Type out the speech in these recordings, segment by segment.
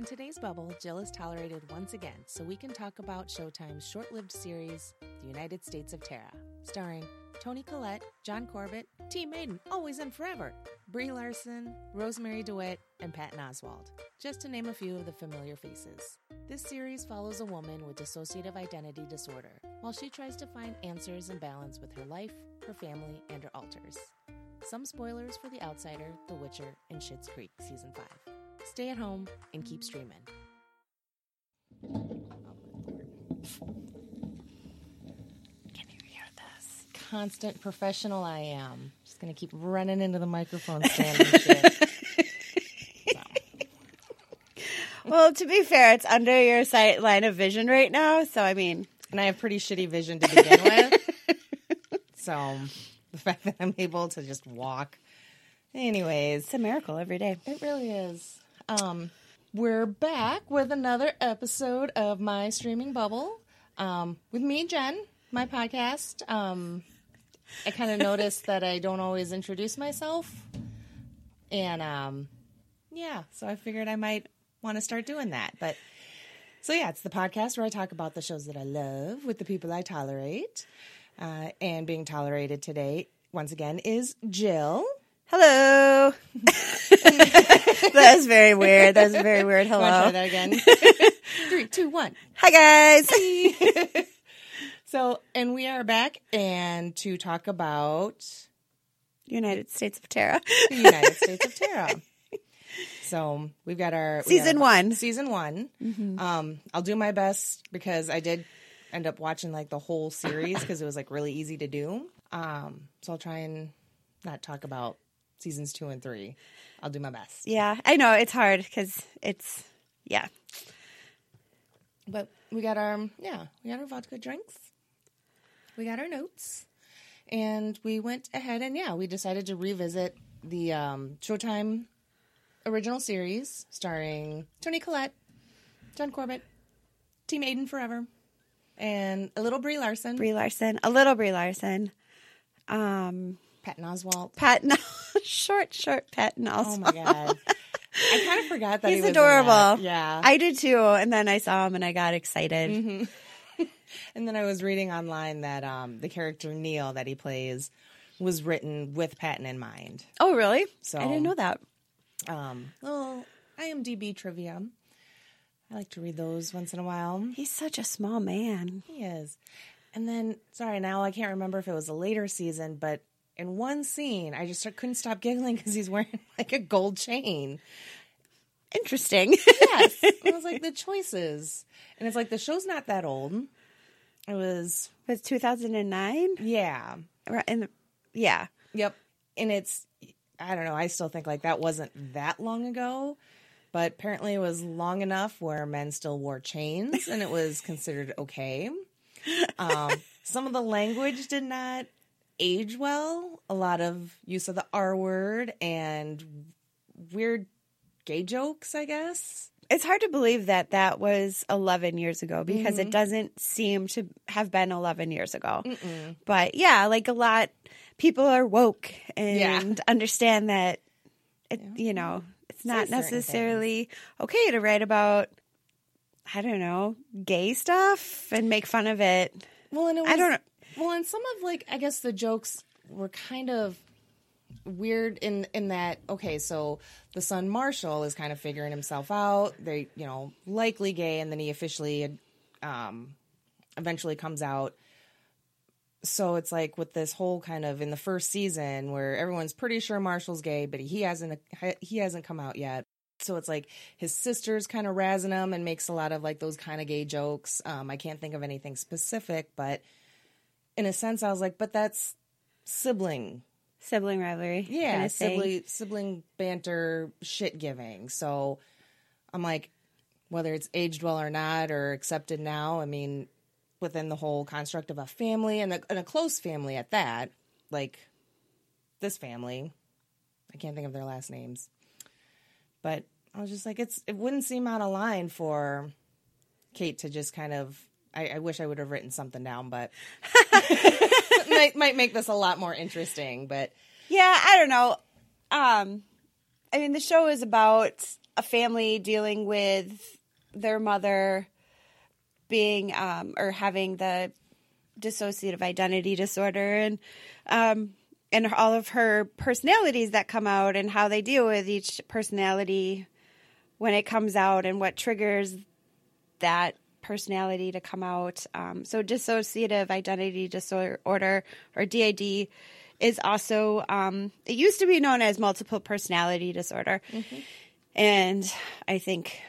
In today's bubble, Jill is tolerated once again so we can talk about Showtime's short lived series, The United States of Tara, starring Toni Collette, John Corbett, Team Aidan, always and forever, Brie Larson, Rosemarie DeWitt, and Patton Oswalt, just to name a few of the familiar faces. This series follows a woman with dissociative identity disorder while she tries to find answers and balance with her life, her family, and her alters. Some spoilers for The Outsider, The Witcher, and Schitt's Creek Season 5. Stay at home and keep streaming. Can you hear this? Constant professional I am. Just gonna keep running into the microphone stand and shit. Well, to be fair, it's under your sight line of vision right now. So, I mean, and I have pretty shitty vision to begin with. so the fact that I'm able to just walk. Anyways, it's a miracle every day. It really is. Um, we're back with another episode of my streaming bubble um, with me, Jen, my podcast. Um, I kind of noticed that I don't always introduce myself, and um, yeah, so I figured I might want to start doing that. But so yeah, it's the podcast where I talk about the shows that I love with the people I tolerate, uh, and being tolerated today once again is Jill. Hello. that was very weird. That was a very weird. Hello. Try that again. Three, two, one. Hi, guys. So, and we are back and to talk about United States of the United States of Tara. So we've got our Season got- one. Season one. Um, I'll do my best because I did end up watching like the whole series because it was like really easy to do. Um, so I'll try and not talk about seasons two and three. I'll do my best. Yeah, I know it's hard because it's yeah. But we got our yeah, we got our vodka drinks. We got our notes. And we went ahead and yeah, we decided to revisit the um, Showtime original series starring Toni Collette, John Corbett, Team Aidan Forever, and a little Brie Larson, Brie Larson, a little Brie Larson, um, Patton Oswalt. Patton, short, short Patton. Also, Oh my god. I kind of forgot that he he's was in adorable. Yeah. I did too. And then I saw him and I got excited. And then I was reading online that um, the character Neil that he plays was written with Patton in mind. Oh, really? So- I didn't know that. Um, little IMDb trivia. I like to read those once in a while. He's such a small man. He is. And then, sorry, now I can't remember if it was a later season, but in one scene, I just couldn't stop giggling because he's wearing like a gold chain. Interesting. Yes. I was like, the choices. And it's like, the show's not that old. It was, It was 2009. yeah. Right, And yeah, Yep. And it's, I don't know, I still think like that wasn't that long ago, but apparently it was long enough where men still wore chains and it was considered okay. Um, some of the language did not age well. A lot of use of the R word and weird gay jokes, I guess. it's hard to believe that that was 11 years ago because it mm-hmm. doesn't seem to have been 11 years ago. But yeah, like a lot, people are woke and understand that it, you know, it's not certain necessarily okay to write about. I don't know, gay stuff and make fun of it. Well, and it was, I don't know. Well, and some of like I guess the jokes were kind of weird in in that okay, so the son Marshall is kind of figuring himself out. They, you know, likely gay, and then he officially, um, eventually comes out. So it's like with this whole kind of in the first season where everyone's pretty sure Marshall's gay, but he hasn't he hasn't come out yet. So it's like his sister's kind of razzing him and makes a lot of like those kind of gay jokes. Um, I can't think of anything specific, but in a sense, I was like, but that's sibling, Sibling rivalry. yeah, kinda sibling sibling banter, shit giving. So I'm like, whether it's aged well or not or accepted now, I mean, within the whole construct of a family and a, and a close family at that, like this family, I can't think of their last names, but I was just like, it's it wouldn't seem out of line for Kate to just kind of. I, I wish I would have written something down, but might might make this a lot more interesting. But Yeah, I don't know. Um, I mean, the show is about a family dealing with their mother being um, or having the dissociative identity disorder and um, and all of her personalities that come out and how they deal with each personality when it comes out and what triggers that personality to come out. Um, so dissociative identity disorder or DID is also um, it used to be known as multiple personality disorder, mm-hmm. and I think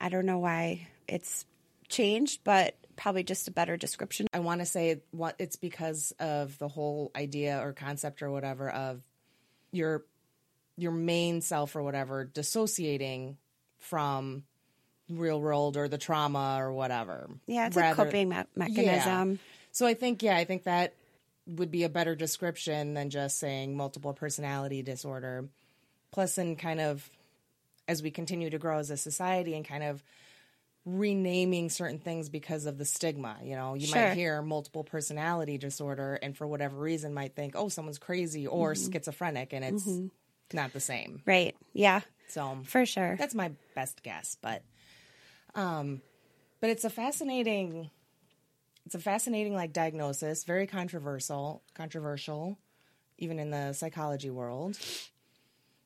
I don't know why it's changed, but probably just a better description. I want to say what it's because of the whole idea or concept or whatever of your your main self or whatever dissociating from real world or the trauma or whatever. Yeah, it's Rather, a coping me- mechanism. Yeah. So I think yeah, I think that would be a better description than just saying multiple personality disorder. Plus, in kind of as we continue to grow as a society and kind of renaming certain things because of the stigma. You know, you sure. might hear multiple personality disorder and for whatever reason might think, oh, someone's crazy or mm-hmm. schizophrenic, and it's mm-hmm. not the same. Right. Yeah. So for sure. That's my best guess. But um but it's a fascinating it's a fascinating like diagnosis, very controversial controversial, even in the psychology world.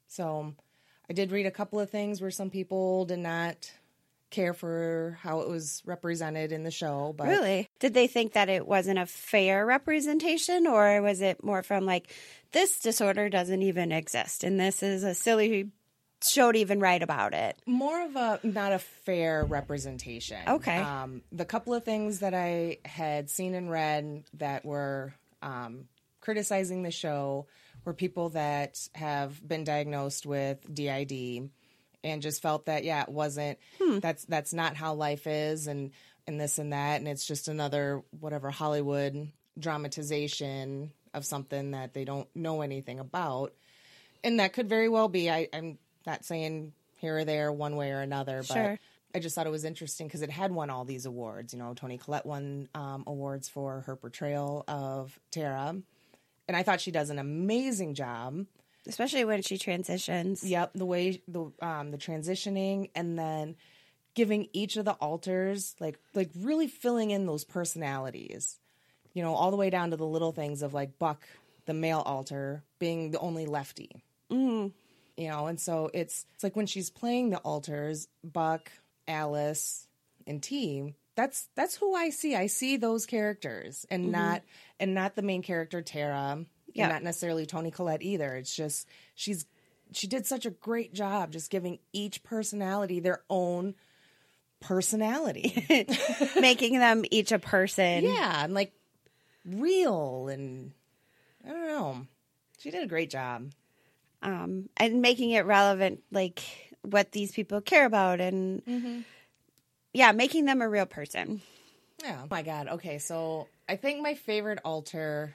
So I did read a couple of things where some people did not care for how it was represented in the show. But really, did they think that it wasn't a fair representation, or was it more from like this disorder doesn't even exist, and this is a silly show to even write about it? More of a not a fair representation. Okay. Um, the couple of things that I had seen and read that were um, criticizing the show were people that have been diagnosed with DID and just felt that yeah it wasn't hmm. that's that's not how life is and and this and that and it's just another whatever hollywood dramatization of something that they don't know anything about and that could very well be I, i'm not saying here or there one way or another but sure. I just thought it was interesting because it had won all these awards. You know, Toni Collette won um, awards for her portrayal of Tara, and I thought she does an amazing job especially when she transitions. Yep, the way the um the transitioning and then giving each of the alters like like really filling in those personalities. You know, all the way down to the little things of like Buck, the male alter, being the only lefty. Mm. You know, and so it's it's like when she's playing the alters, Buck, Alice, and T, that's that's who I see. I see those characters and mm-hmm. not and not the main character Tara yeah. not necessarily Toni Collette either. It's just she's she did such a great job just giving each personality their own personality, making them each a person. Yeah, and like real and I don't know. She did a great job. Um, and making it relevant, like what these people care about, and mm-hmm. yeah, making them a real person. Yeah. Oh my God. Okay, so I think my favorite alter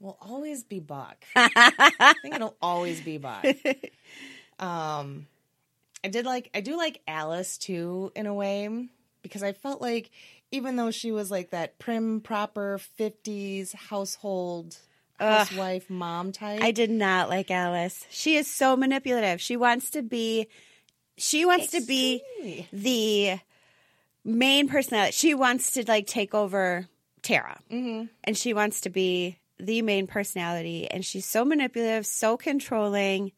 will always be Buck. I think it'll always be Buck. Um, I did like I do like Alice too in a way because I felt like even though she was like that prim proper 50s household housewife Ugh, mom type. I did not like Alice. She is so manipulative. She wants to be she wants Extremely. to be the main personality. She wants to like take over Tara. Mm-hmm. And she wants to be the main personality, and she's so manipulative, so controlling.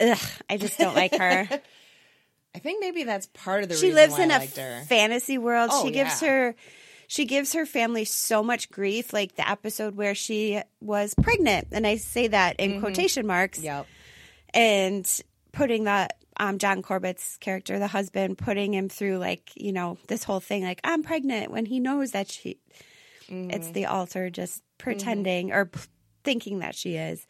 Ugh, I just don't like her. I think maybe that's part of the she lives in a fantasy world. Oh, she gives yeah. her she gives her family so much grief, like the episode where she was pregnant, and I say that in mm-hmm. quotation marks. Yep. And putting that um, John Corbett's character, the husband, putting him through like you know this whole thing, like I'm pregnant when he knows that she. Mm-hmm. It's the alter just pretending mm-hmm. or p- thinking that she is.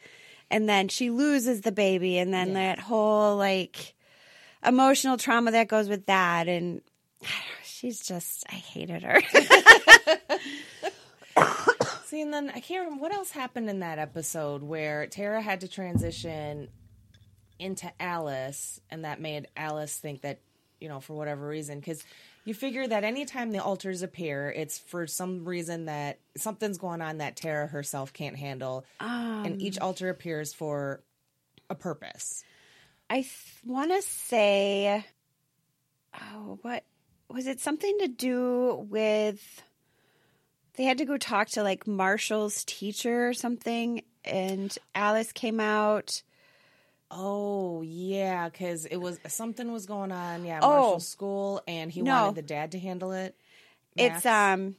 And then she loses the baby, and then yeah. that whole like emotional trauma that goes with that. And she's just, I hated her. See, and then I can't remember what else happened in that episode where Tara had to transition into Alice, and that made Alice think that, you know, for whatever reason, because you figure that anytime the alters appear, it's for some reason that something's going on that Tara herself can't handle. Um, and each um. alter appears for a purpose. I th- want to say, oh, what was it? Something to do with they had to go talk to like Marshall's teacher or something, and Alice came out. Oh yeah, because it was something was going on. Yeah, Oh. Marshall's school, and he No. wanted the dad to handle it. It's Max? um,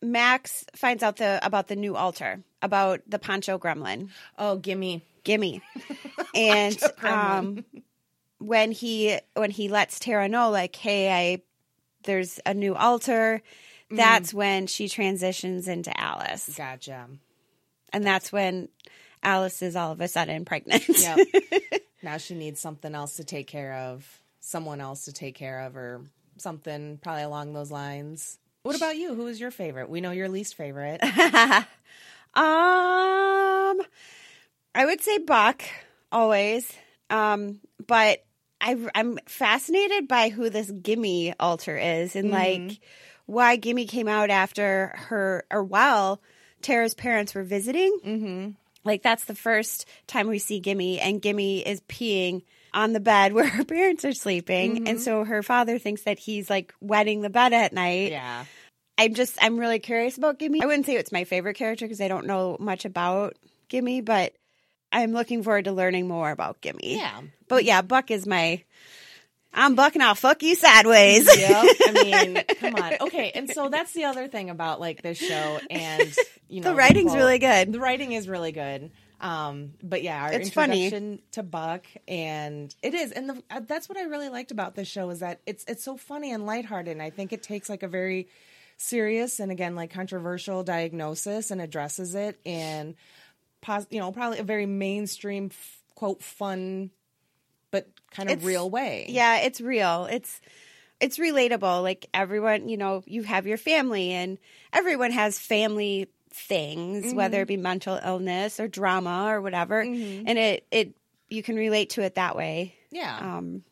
Max finds out the about the new alter about the Poncho Gremlin. oh gimme. gimme. and um, when he when he lets Tara know, like, hey, I there's a new alter. Mm-hmm. That's when she transitions into Alice, Gotcha. and that's when Alice is all of a sudden pregnant. Yep. now she needs something else to take care of, someone else to take care of, or something probably along those lines. What about you? Who is your favorite? We know your least favorite. Um, I would say Buck always. Um, but I, I'm fascinated by who this Gimme alter is and like why Gimme came out after her or while Tara's parents were visiting. Mm-hmm. Like that's the first time we see Gimme, and Gimme is peeing on the bed where her parents are sleeping, and so her father thinks that he's like wetting the bed at night. yeah. I'm just I'm really curious about Gimme. I wouldn't say it's my favorite character because I don't know much about Gimme, but I'm looking forward to learning more about Gimme. Yeah. But yeah, Buck is my I'm Buck and I'll fuck you sideways. Yep. I mean, come on. Okay, and so that's the other thing about like this show, and you know, the writing's quote- really good. The writing is really good. Um, but yeah, our It's funny. to Buck, and it is, and the, uh, that's what I really liked about this show is that it's it's so funny and lighthearted. And I think it takes like a very serious and again like controversial diagnosis and addresses it in, pos- you know, probably a very mainstream quote fun, but kind of It's- real way. Yeah, it's real. It's it's relatable. Like everyone, you know, you have your family and everyone has family things, Mm-hmm. whether it be mental illness or drama or whatever. And it it you can relate to it that way. yeah. Um,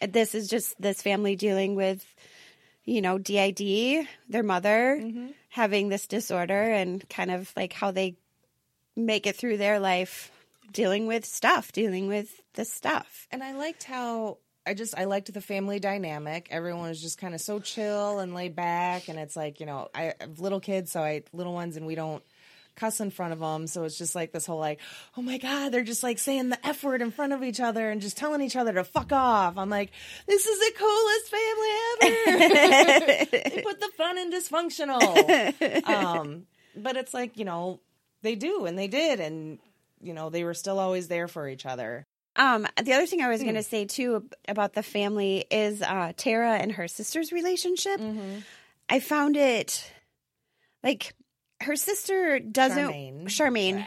this is just this family dealing with, you know, DID, their mother Mm-hmm. having this disorder, and kind of like how they make it through their life dealing with stuff, dealing with the stuff. And I liked how I just I liked the family dynamic. Everyone was just kind of so chill and laid back, and it's like you know I have little kids, so I little ones, and we don't cuss in front of them. So it's just like this whole like, oh my god, they're just like saying the f word in front of each other and just telling each other to fuck off. I'm like, this is the coolest family ever. they put the fun in dysfunctional. um, but it's like you know they do, and they did, and you know they were still always there for each other. Um, the other thing I was going to say too about the family is uh, Tara and her sister's relationship. Mm-hmm. I found it like her sister doesn't Charmaine. Charmaine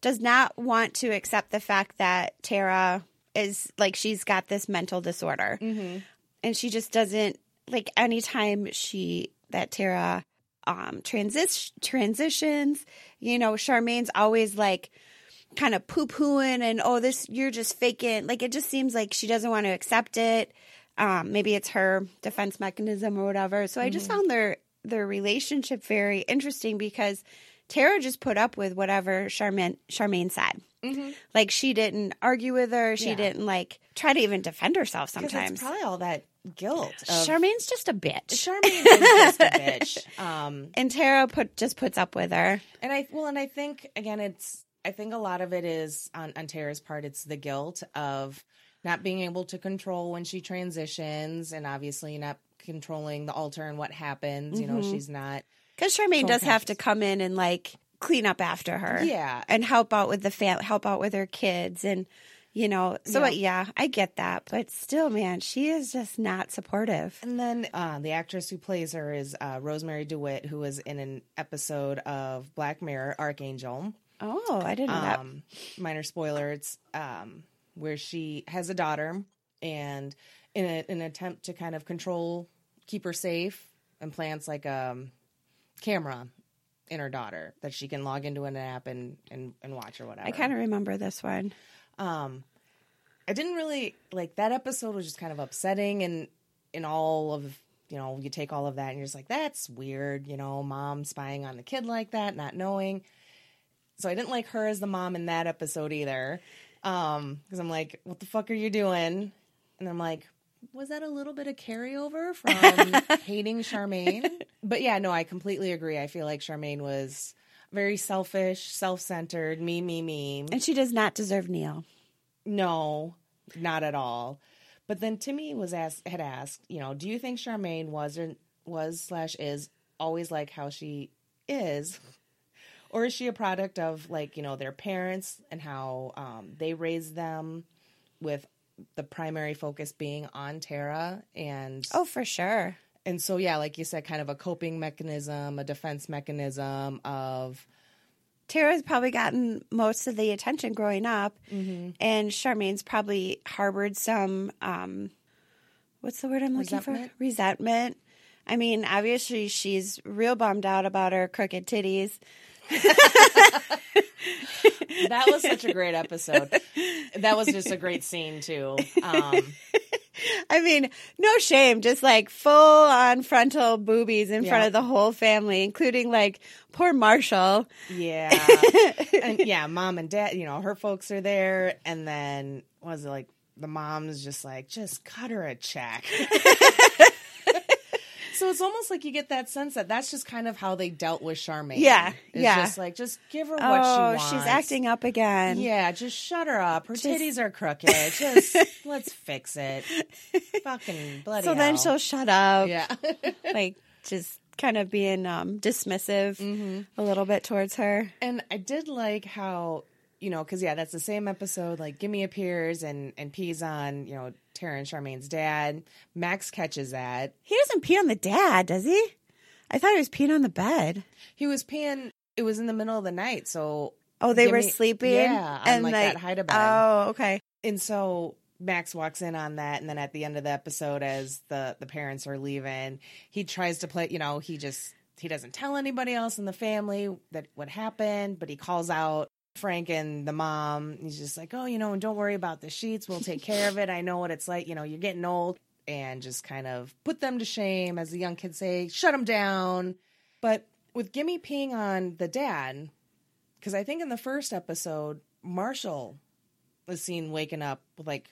does not want to accept the fact that Tara is like she's got this mental disorder. Mm-hmm. And she just doesn't like anytime she that Tara um transitions, you know, Charmaine's always like kind of poo pooing and oh this you're just faking. Like it just seems like she doesn't want to accept it. Um, maybe it's her defense mechanism or whatever. So I just found their their relationship very interesting because Tara just put up with whatever Charmaine Charmaine said. Like she didn't argue with her. She Yeah. didn't like try to even defend herself sometimes. it's probably all that guilt. Of, Charmaine's just a bitch. Charmaine is just a bitch. Um, and Tara put just puts up with her. and I well, and I think again, it's I think a lot of it is on on Tara's part. It's the guilt of not being able to control when she transitions, and obviously not controlling the alter and what happens. You know, she's not. Because Charmaine does have to come in and like clean up after her. Yeah. And help out with the fam- help out with her kids and you know, so Yeah. yeah. I get that, but still, man, she is just not supportive. And then uh, the actress who plays her is uh, Rosemarie DeWitt, who was in an episode of Black Mirror, Arkangel. Oh, I didn't know that. um, minor spoiler it's um, where she has a daughter and in a, an attempt to kind of control keep her safe implants like a camera in her daughter that she can log into an app and, and, and watch or whatever I kind of remember this one. Um i didn't really like that episode was just kind of upsetting and in all of you know you take all of that and you're just like that's weird you know mom spying on the kid like that not knowing so i didn't like her as the mom in that episode either Um, because I'm like, what the fuck are you doing? And I'm like, was that a little bit of carryover from hating Charmaine? But yeah, no, I completely agree. I feel like Charmaine was very selfish, self centered, me, me, me. And she does not deserve Neil. No, not at all. But then Timmy was asked had asked, you know, do you think Charmaine was or was slash is always like how she is? Or is she a product of like, you know, their parents and how um, they raised them with the primary focus being on Tara and Oh, for sure. And so yeah, like you said, kind of a coping mechanism, a defense mechanism of Tara's probably gotten most of the attention growing up, and Charmaine's probably harbored some. Um, what's the word I'm looking Resentment? for? Resentment. I mean, obviously, she's real bummed out about her crooked titties. that was such a great episode. That was just a great scene too. Um, I mean, no shame, just like full on frontal boobies in front of the whole family, including like poor Marshall. Yeah. and yeah, mom and dad, you know, her folks are there. And then, was it like? The mom's just like, just cut her a check. so it's almost like you get that sense that that's just kind of how they dealt with Charmaine. Yeah, It's yeah. just like, just give her what oh, she wants. Oh, she's acting up again. Yeah, just shut her up. Her titties are crooked. Just let's fix it. Fucking bloody So then she'll shut up. Yeah. like just kind of being um dismissive Mm-hmm. a little bit towards her. And I did like how, you know, because yeah, that's the same episode. Like, Gimme appears and and pees on, you know, Tara and Charmaine's dad. Max catches that. He doesn't pee on the dad, does he? I thought he was peeing on the bed. He was peeing. It was in the middle of the night, so Oh, they were Gimme- sleeping. Yeah, on like, that hide bed. Oh, okay. and so Max walks in on that, and then at the end of the episode, as the the parents are leaving, he tries to play. You know, he just he doesn't tell anybody else in the family that what happened, but he calls out Frank and the mom. He's just like, oh, you know, and don't worry about the sheets. We'll take care of it. I know what it's like. You know, you're getting old, and just kind of put them to shame, as the young kids say, shut them down. But with Gimme peeing on the dad, because I think in the first episode, Marshall was seen waking up with like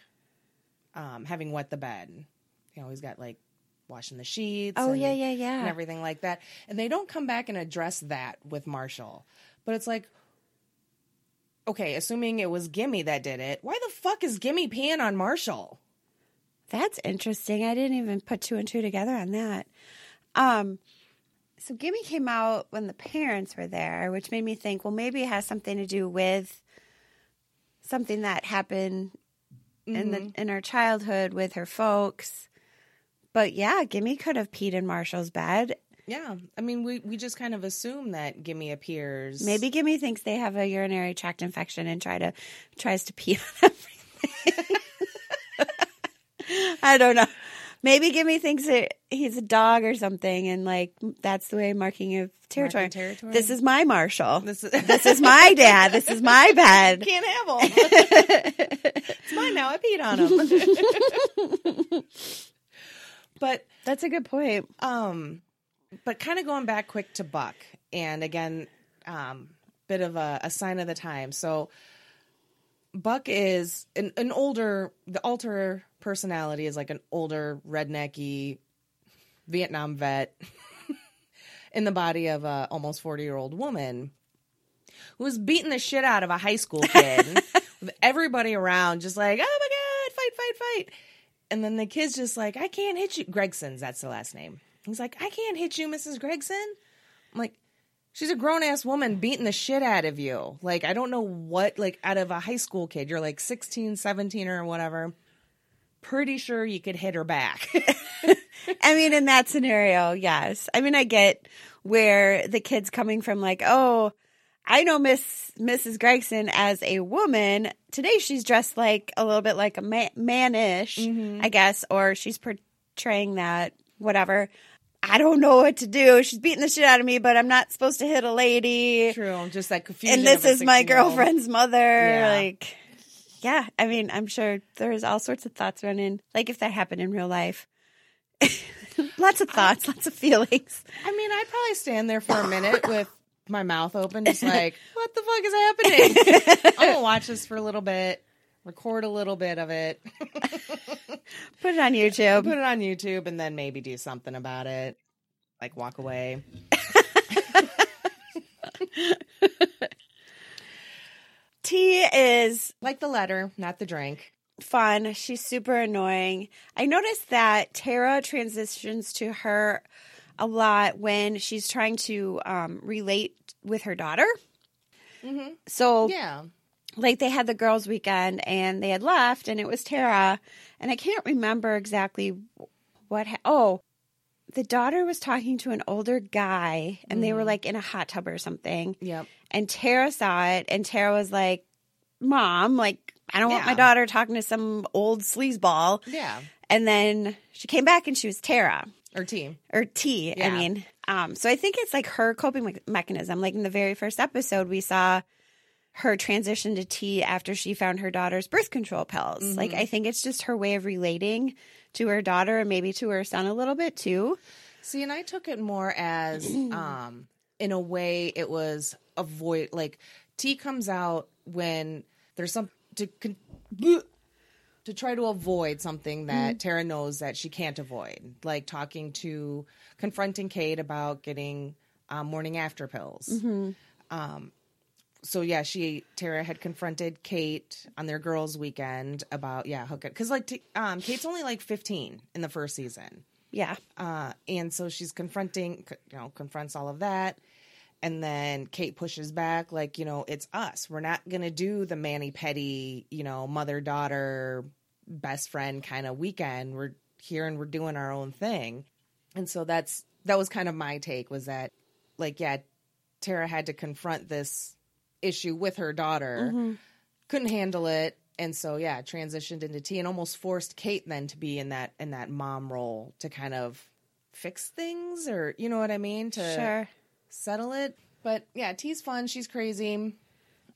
um, having wet the bed. You know, he's got like washing the sheets. Oh and- yeah, yeah, yeah. and everything like that. And they don't come back and address that with Marshall. But it's like, okay, assuming it was Gimme that did it, why the fuck is Gimme peeing on Marshall? That's interesting. I didn't even put two and two together on that. Um, so Gimme came out when the parents were there, which made me think, well, maybe it has something to do with something that happened in the in her childhood with her folks. But yeah, Gimme could have peed in Marshall's bed. Yeah, I mean, we we just kind of assume that Gimme appears. Maybe Gimme thinks they have a urinary tract infection and try to tries to pee on everything. I don't know. Maybe Gimme thinks that he's a dog or something, and like that's the way marking of territory. Marking territory? This is my Marshall. This is- this is my dad. This is my bed. can't have him. it's mine now. I peed on him. but That's a good point. Um, but kind of going back quick to Buck, and again, um, bit of a, a sign of the time. So Buck is an, an older, the alter personality is like an older rednecky Vietnam vet in the body of a almost forty year old woman who was beating the shit out of a high school kid with everybody around, just like, oh my god, fight, fight, fight. And then the kid's just like, I can't hit you. Gregson's, that's the last name. He's like, I can't hit you, Mrs. Gregson. I'm like, she's a grown ass woman beating the shit out of you. Like, I don't know what, like, out of a high school kid, you're like 16, 17 or whatever. Pretty sure you could hit her back. I mean, in that scenario, yes. I mean, I get where the kid's coming from, like, oh, I know Miss Mrs. Gregson as a woman. Today, she's dressed like a little bit like a ma- manish, mm-hmm. I guess, or she's portraying that whatever. I don't know what to do. She's beating the shit out of me, but I'm not supposed to hit a lady. True. Just that confusion. And this is my girlfriend's mother. Yeah. Like, yeah. I mean, I'm sure there's all sorts of thoughts running. Like if that happened in real life. lots of thoughts, lots of feelings. I mean, I'd probably stand there for a minute with my mouth open, just like, what the fuck is happening? I'm gonna watch this for a little bit. record a little bit of it, Put it on YouTube. put it on YouTube, and then maybe do something about it, like walk away. T is Like the letter, not the drink. fun. She's super annoying. I noticed that Tara transitions to her a lot when she's trying to um, relate with her daughter. So, Yeah. Like, they had the girls' weekend and they had left, and it was Tara. And I can't remember exactly what. Ha- oh, the daughter was talking to an older guy, and they were like in a hot tub or something. Yep. And Tara saw it, and Tara was like, Mom, like, I don't want my daughter talking to some old sleazeball. Yeah. And then she came back and she was Tara Or T or T. I Yeah. mean, um, so I think it's like her coping me- mechanism. Like in the very first episode, we saw her transition to T after she found her daughter's birth control pills. Mm-hmm. Like I think it's just her way of relating to her daughter and maybe to her son a little bit too. See, and I took it more as, um, in a way, it was avoid like T comes out when there's some to con- to try to avoid something that Tara knows that she can't avoid, like talking to confronting Kate about getting um, morning after pills. Um, so yeah, she Tara had confronted Kate on their girls' weekend about yeah hook because like t- um, Kate's only like 15 in the first season. Yeah. Uh, and so she's confronting, you know, confronts all of that. And then Kate pushes back, like, you know, it's us. We're not going to do the mani-pedi, you know, mother daughter, best friend kind of weekend. We're here and we're doing our own thing. And so that's, that was kind of my take was that, like, yeah, Tara had to confront this issue with her daughter, couldn't handle it. And so yeah, transitioned into T and almost forced Kate then to be in that in that mom role to kind of fix things or you know what I mean to Sure. settle it. But yeah, T's fun. She's crazy.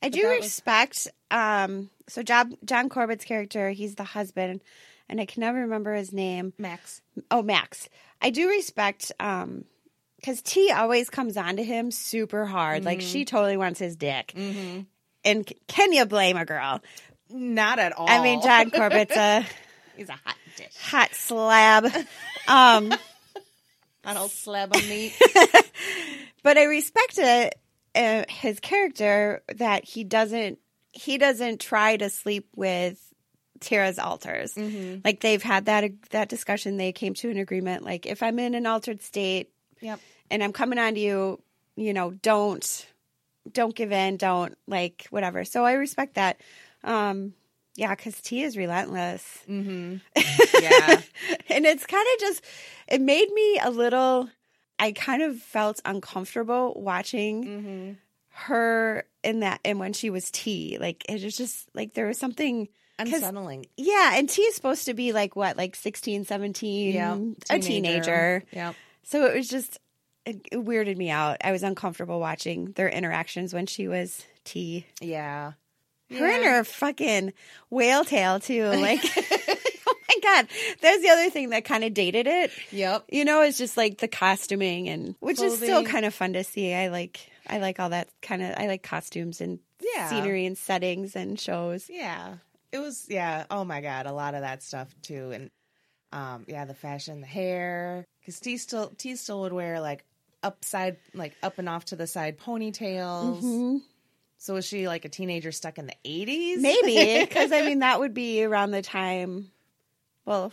I do that was- respect. Um, so John, John Corbett's character, he's the husband, and I can never remember his name. Max. Oh, Max. I do respect um because T always comes on to him super hard. Like she totally wants his dick. And c- can you blame a girl? Not at all. I mean, John Corbett's a He's a hot dish. hot slab. Um, An old slab of meat. but I respect it, uh, his character that he doesn't he doesn't try to sleep with Tara's alters. Like they've had that that discussion. They came to an agreement. Like if I'm in an altered state, yep. and I'm coming on to you, you know, don't don't give in, don't like whatever. So I respect that. Um yeah, because T is relentless. Mhm. Yeah. and it's kind of just it made me a little I kind of felt uncomfortable watching her in that and when she was T. Like it was just like there was something Unsettling. yeah, and T is supposed to be like what, like 16, 17, Yeah. a teenager. Yep. So it was just it, it weirded me out. I was uncomfortable watching their interactions when she was T. Yeah. Her and her fucking whale tail too. Like, oh my god, that's the other thing that kind of dated it. Yep. You know, it's just like the costuming and which is still kind of fun to see. I like I like all that kind of I like costumes and Yeah. scenery and settings and shows. Yeah. It was yeah, oh my god, a lot of that stuff too. And um yeah, the fashion, the hair. Cause T still T still would wear like upside like up and off to the side ponytails. Mm-hmm. So was she like a teenager stuck in the eighties? Maybe because I mean that would be around the time. Well,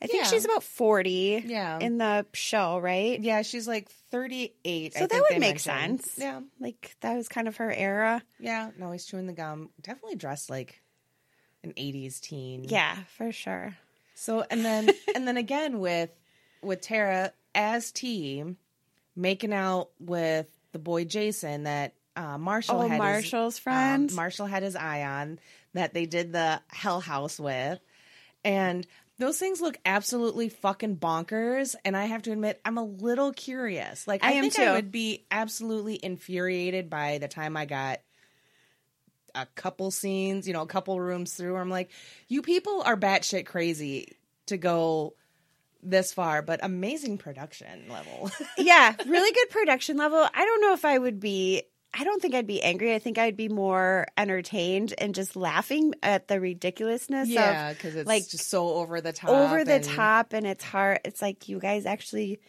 I think Yeah. she's about forty. Yeah. in the show, right? Yeah, she's like thirty eight. So that would make sense. Yeah. Like that was kind of her era. Yeah. No, he's chewing the gum. Definitely dressed like an eighties teen. Yeah, for sure. So and then and then again with with Tara as T making out with the boy Jason that uh, Marshall Oh, had Marshall's his, friend? Um, Marshall had his eye on that they did the Hell House with, and those things look absolutely fucking bonkers. And I have to admit, I'm a little curious. Like I, I am think too. I would be absolutely infuriated by the time I got a couple scenes, you know, a couple rooms through. I'm like, you people are batshit crazy to go this far, but amazing production level. yeah, really good production level. I don't know if I would be I don't think I'd be angry. I think I'd be more entertained and just laughing at the ridiculousness Yeah, of because it's like, just so over the top. over the and- top and it's hard. It's like you guys actually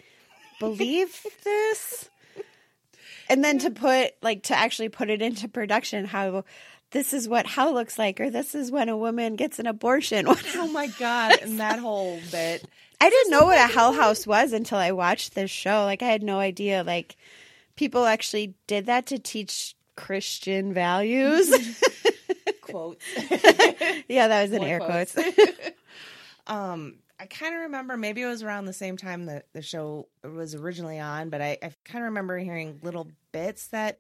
believe this? And then to put like to actually put it into production how this is what hell looks like or this is when a woman gets an abortion. Oh my god! And that whole bit. I didn't know what a hell house was until I watched this show. Like I had no idea like people actually did that to teach Christian values. Quotes. yeah, that was in More air quotes. quotes. Um, I kind of remember maybe it was around the same time that the show was originally on, but I, I kind of remember hearing little bits that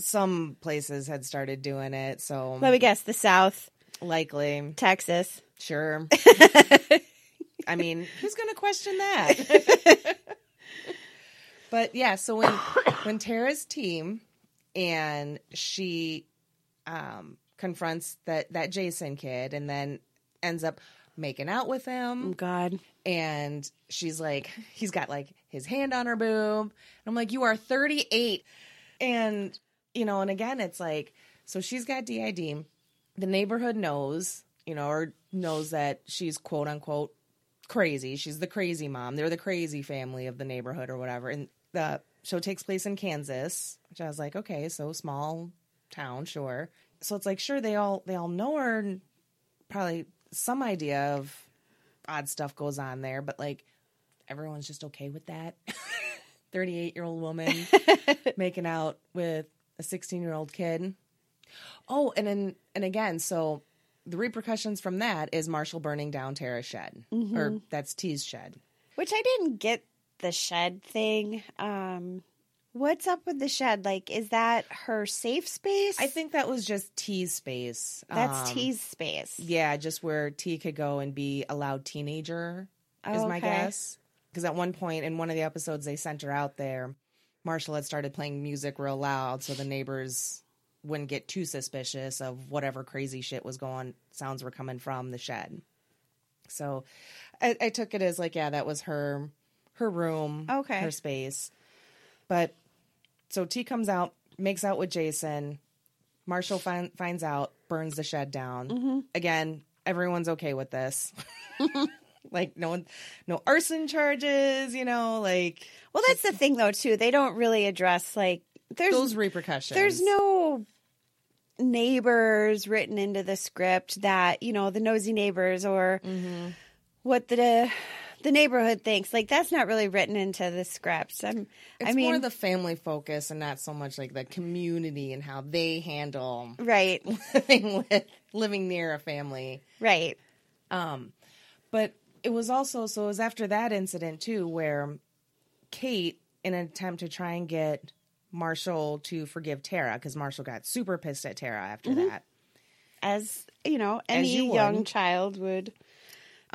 some places had started doing it. So Let me guess, the South, likely, Texas. sure. I mean, who's going to question that? but yeah, so when when Tara's team and she um, confronts that that Jason kid, and then ends up making out with him Oh God. and she's like he's got like his hand on her boob and i'm like you are 38 and you know and again it's like so she's got did the neighborhood knows you know or knows that she's quote unquote crazy she's the crazy mom they're the crazy family of the neighborhood or whatever and the show takes place in kansas which i was like okay so small town sure so it's like sure they all they all know her and probably some idea of odd stuff goes on there, but like everyone's just okay with that. 38 year old woman making out with a 16 year old kid. Oh, and then, and again, so the repercussions from that is Marshall burning down Tara's shed, or that's T's shed. Which I didn't get the shed thing. Um what's up with the shed? Like is that her safe space? I think that was just T's space. that's Um, T's space. Yeah, just where T could go and be a loud teenager is my okay. guess. Because at one point in one of the episodes, they sent her out there. Marshall had started playing music real loud, so the neighbors wouldn't get too suspicious of whatever crazy shit was going. Sounds were coming from the shed. So, I, I took it as like, yeah, that was her, her room, Okay. her space. But so T comes out, makes out with Jason. Marshall fin- finds out, burns the shed down. Mm-hmm. Again, everyone's okay with this. like no one, no arson charges. You know, like Well, that's the thing though too. They don't really address like there's those repercussions. there's no neighbors written into the script that you know the nosy neighbors or Mm-hmm. what the the neighborhood thinks like that's not really written into the script I'm, It's i mean more of the family focus and not so much like the community and how they handle right living with living near a family. right Um, but it was also so it was after that incident too where Kate, in an attempt to try and get Marshall to forgive Tara, because Marshall got super pissed at Tara after that. as you know any you would. young child would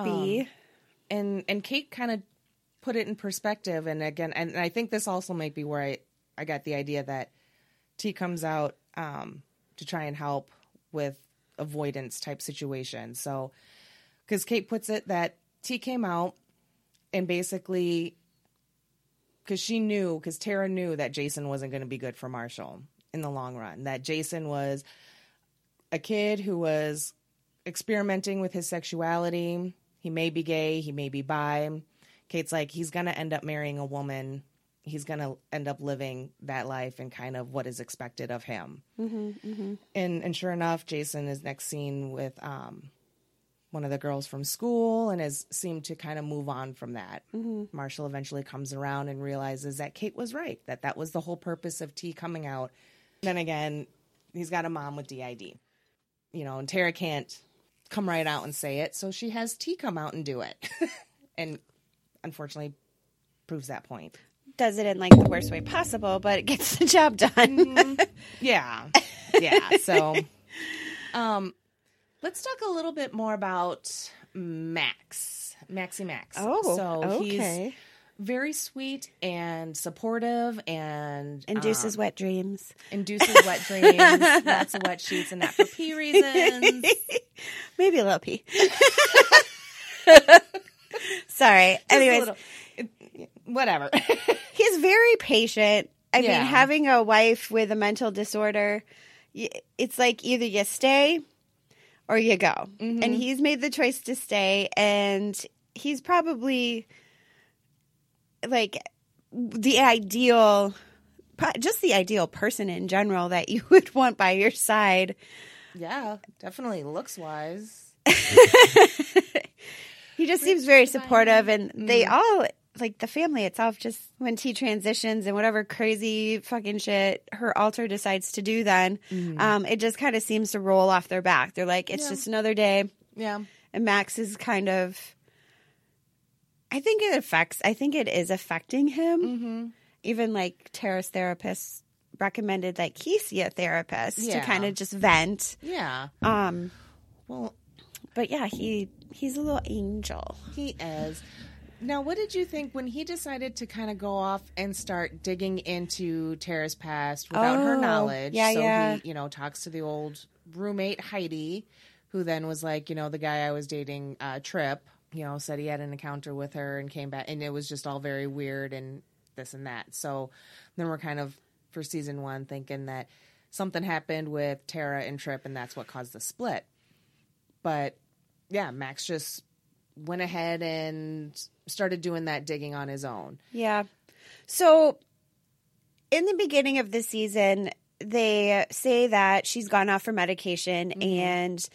be and and Kate kind of put it in perspective and again and I think this also might be where I I got the idea that T comes out um to try and help with avoidance type situation. So cuz Kate puts it that T came out and basically cuz she knew cuz Tara knew that Jason wasn't going to be good for Marshall in the long run. That Jason was a kid who was experimenting with his sexuality. He may be gay, he may be bi. Kate's like, he's going to end up marrying a woman. He's going to end up living that life and kind of what is expected of him. And and sure enough, Jason is next seen with um, one of the girls from school and has seemed to kind of move on from that. Marshall eventually comes around and realizes that Kate was right, that that was the whole purpose of T coming out. Then again, he's got a mom with DID you know, and Tara can't come right out and say it, so she has T come out and do it. and unfortunately proves that point. does it in like the worst way possible but it gets the job done Yeah. Yeah. So um let's talk a little bit more about Max. Maxie Max. oh so okay he's very sweet and supportive and induces um, wet dreams induces wet dreams, lots of wet sheets and that for pee reasons. maybe a little pee sorry Just anyways whatever. he's very patient. I Yeah. mean, having a wife with a mental disorder, it's like either you stay or you go. Mm-hmm. And he's made the choice to stay, and he's probably like the ideal, just the ideal person in general that you would want by your side. Yeah, definitely looks wise. He just seems very supportive, and they Mm. all like the family itself. Just when T transitions and whatever crazy fucking shit her alter decides to do, then um, it just kind of seems to roll off their back. They're like, it's Yeah. just another day, Yeah. and Max is kind of. I think it affects. I think it is affecting him. Mm-hmm. Even like Tara's therapist recommended like he see a therapist to kind of just vent. Yeah. Um, Well, but yeah, he he's a little angel. he is. Now, what did you think when he decided to kind of go off and start digging into Tara's past without her Oh, knowledge? yeah, so yeah. he, you know, talks to the old roommate Heidi, who then was like, you know, the guy I was dating, uh, Trip, you know, said he had an encounter with her and came back, and it was just all very weird and this and that. So then we're kind of for season one thinking that something happened with Tara and Trip, and that's what caused the split. But yeah, Max just went ahead and started doing that digging on his own. Yeah. So in the beginning of the season, they say that she's gone off for medication mm-hmm. and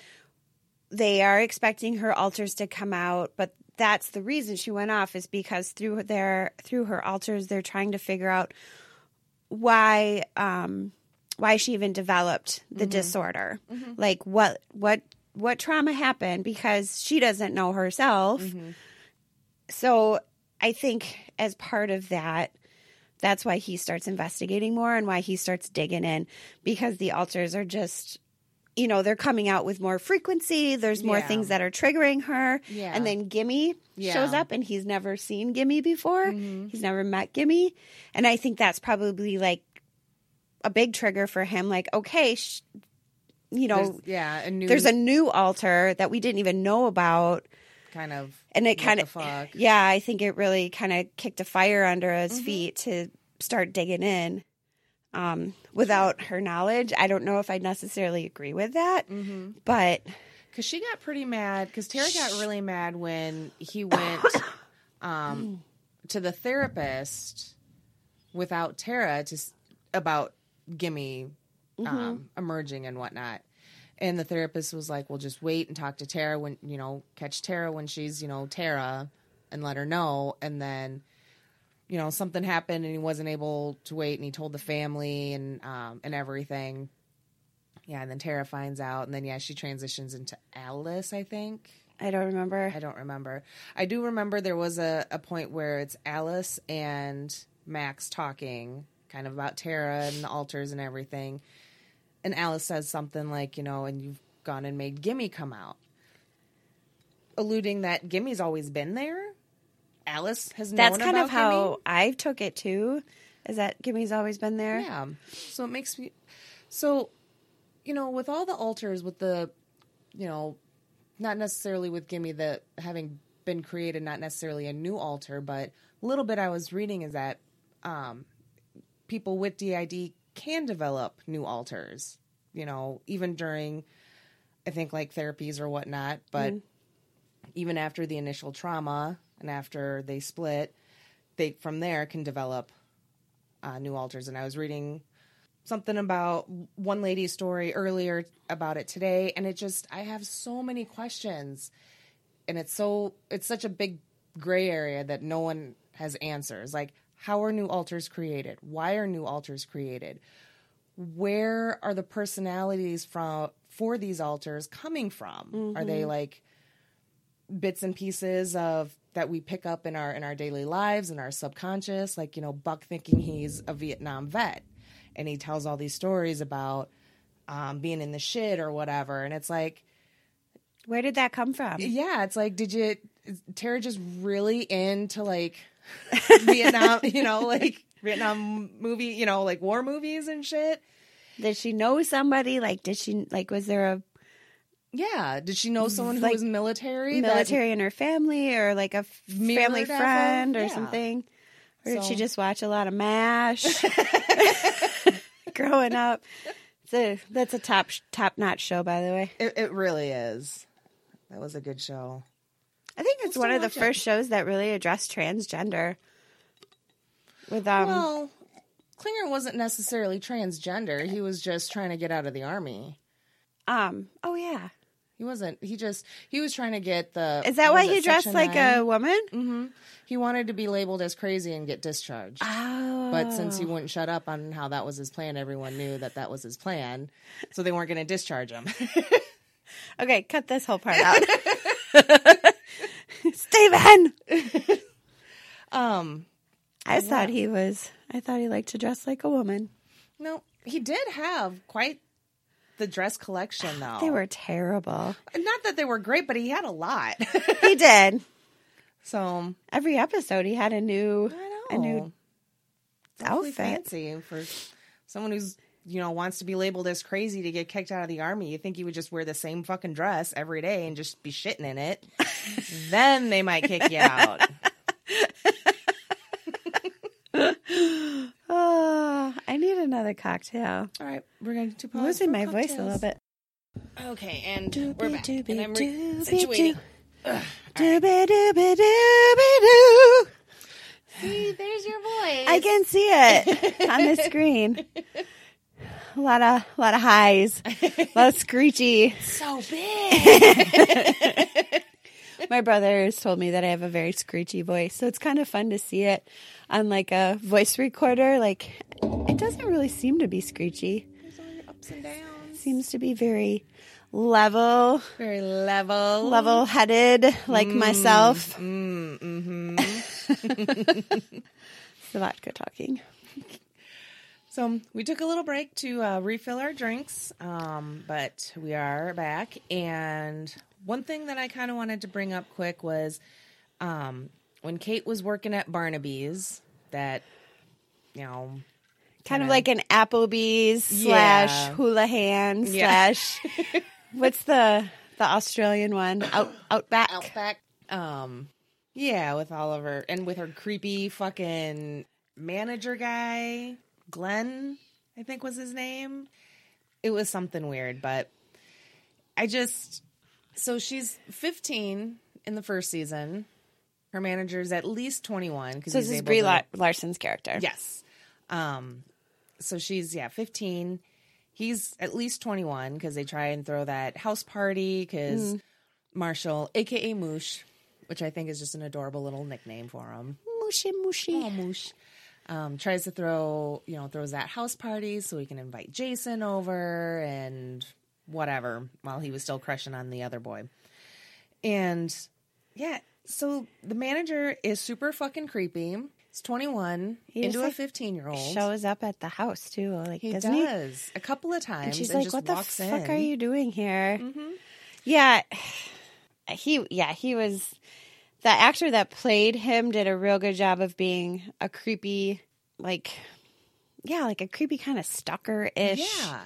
they are expecting her alters to come out, but that's the reason she went off is because through their through her alters they're trying to figure out why um why she even developed the mm-hmm. disorder. Mm-hmm. Like what what what trauma happened because she doesn't know herself. So I think as part of that, that's why he starts investigating more and why he starts digging in because the alters are just, you know, they're coming out with more frequency. There's more Yeah. things that are triggering her. Yeah. And then Gimme Yeah. shows up and he's never seen Gimme before. Mm-hmm. He's never met Gimme. And I think that's probably like a big trigger for him. Like, okay, sh- you know, There's, yeah, a new there's a new alter that we didn't even know about kind of and it kind of yeah i think it really kind of kicked a fire under his Mm-hmm. feet to start digging in um, without her knowledge i don't know if i necessarily agree with that Mm-hmm. but Because she got pretty mad. Because Tara got really mad when he went um, to the therapist without Tara to about Gimme um, emerging and whatnot. And the therapist was like, "Well, just wait and talk to Tara when you know catch Tara when she's you know Tara, and let her know." And then, you know, something happened and he wasn't able to wait, and he told the family and um, and everything. Yeah, and then Tara finds out, and then yeah, she transitions into Alice. I think i don't remember I don't remember. I do remember there was a, a point where it's Alice and Max talking, kind of about Tara and the alters and everything. And Alice says something like, you know, and you've gone and made Gimme come out, alluding that Gimme's always been there. Alice has that's kind of how Gimme. i took it too is that gimme's always been there Yeah. So it makes me so you know, with all the alters with the you know, not necessarily with Gimme the having been created, not necessarily a new alter, but a little bit I was reading is that um people with DID can develop new alters, you know, even during I think like therapies or whatnot, but even after the initial trauma and after they split, they from there can develop uh, new alters. And I was reading something about one lady's story earlier about it today, and it just I have so many questions, and it's so it's such a big gray area that no one has answers. Like, how are new alters created? Why are new alters created? Where are the personalities from for these alters coming from? Are they like bits and pieces of that we pick up in our in our daily lives in our subconscious like you know buck thinking he's a vietnam vet and he tells all these stories about um, being in the shit or whatever and it's like where did that come from yeah it's like did you tara just really into like vietnam you know like vietnam movie you know like war movies and shit did she know somebody like did she like was there a yeah did she know someone who Like, was military military in her family or like a family friend or yeah. something Or did she just watch a lot of MASH growing up? A, that's a top top notch show, by the way. It, it really is. That was a good show. I think it's I'll one of the it. first shows that really addressed transgender. With um, well, Klinger wasn't necessarily transgender. He was just trying to get out of the army. um, oh yeah, He wasn't. He just he was trying to get the. is that why he dressed Section like a woman? Mm-hmm. He wanted to be labeled as crazy and get discharged. Oh, But since he wouldn't shut up on how that was his plan, everyone knew that that was his plan. So they weren't going to discharge him. okay, cut this whole part out. Steven! um, I thought he was. I thought he liked to dress like a woman. no, he did have quite the dress collection, though. They were terrible. not that they were great, but he had a lot. He did. so Every episode, he had a new, I know a new outfit. fancy for someone who's you know wants to be labeled as crazy to get kicked out of the army. You think he would just wear the same fucking dress every day and just be shitting in it? then they might kick you out. Oh, I need another cocktail. All right, we're going to I'm pause losing for my voice a little bit. Okay, and Doobie we're back, doobie and I'm doobie situating. doo. Doobie doobie doobie doo. See, there's your voice. I can see it on the screen. A lot of, a lot of highs, a lot of screechy. so big. My brother has told me that I have a very screechy voice, so it's kind of fun to see it on like a voice recorder. Like, it doesn't really seem to be screechy. Ups and downs. Seems to be very level, Very level. level headed, like myself. Mm, mm-hmm. The vodka talking. So we took a little break to uh, refill our drinks, um, but we are back. And one thing that I kind of wanted to bring up quick was um, when Kate was working at Barnaby's, that you know, Kind of Kinda- like an Applebee's Yeah. slash Houlihan Yeah. slash what's the the Australian one? Out Outback. Outback. Um, yeah, with Oliver and with her creepy fucking manager guy, Glenn, I think was his name. It was something weird, but I just so she's 15 in the first season. Her manager's at least 21 because So this is Brie La- Larson's character. Yes. Um, so she's yeah, 15. He's at least 21 because they try and throw that house party because Marshall, aka Moosh, which I think is just an adorable little nickname for him. Mushy mushy. Oh, Moosh. Um, tries to throw, you know, throws that house party so he can invite Jason over and whatever while he was still crushing on the other boy. And yeah, so the manager is super fucking creepy. He's 21 He just, into a 15 year old. Shows up at the house too. Like He doesn't he? a couple of times, And she's and like, "What the fuck in. Mm-hmm. are you doing here?" Yeah, he. Yeah, he was. The actor that played him did a real good job of being a creepy, like, yeah, like a creepy kind of stalker ish Yeah,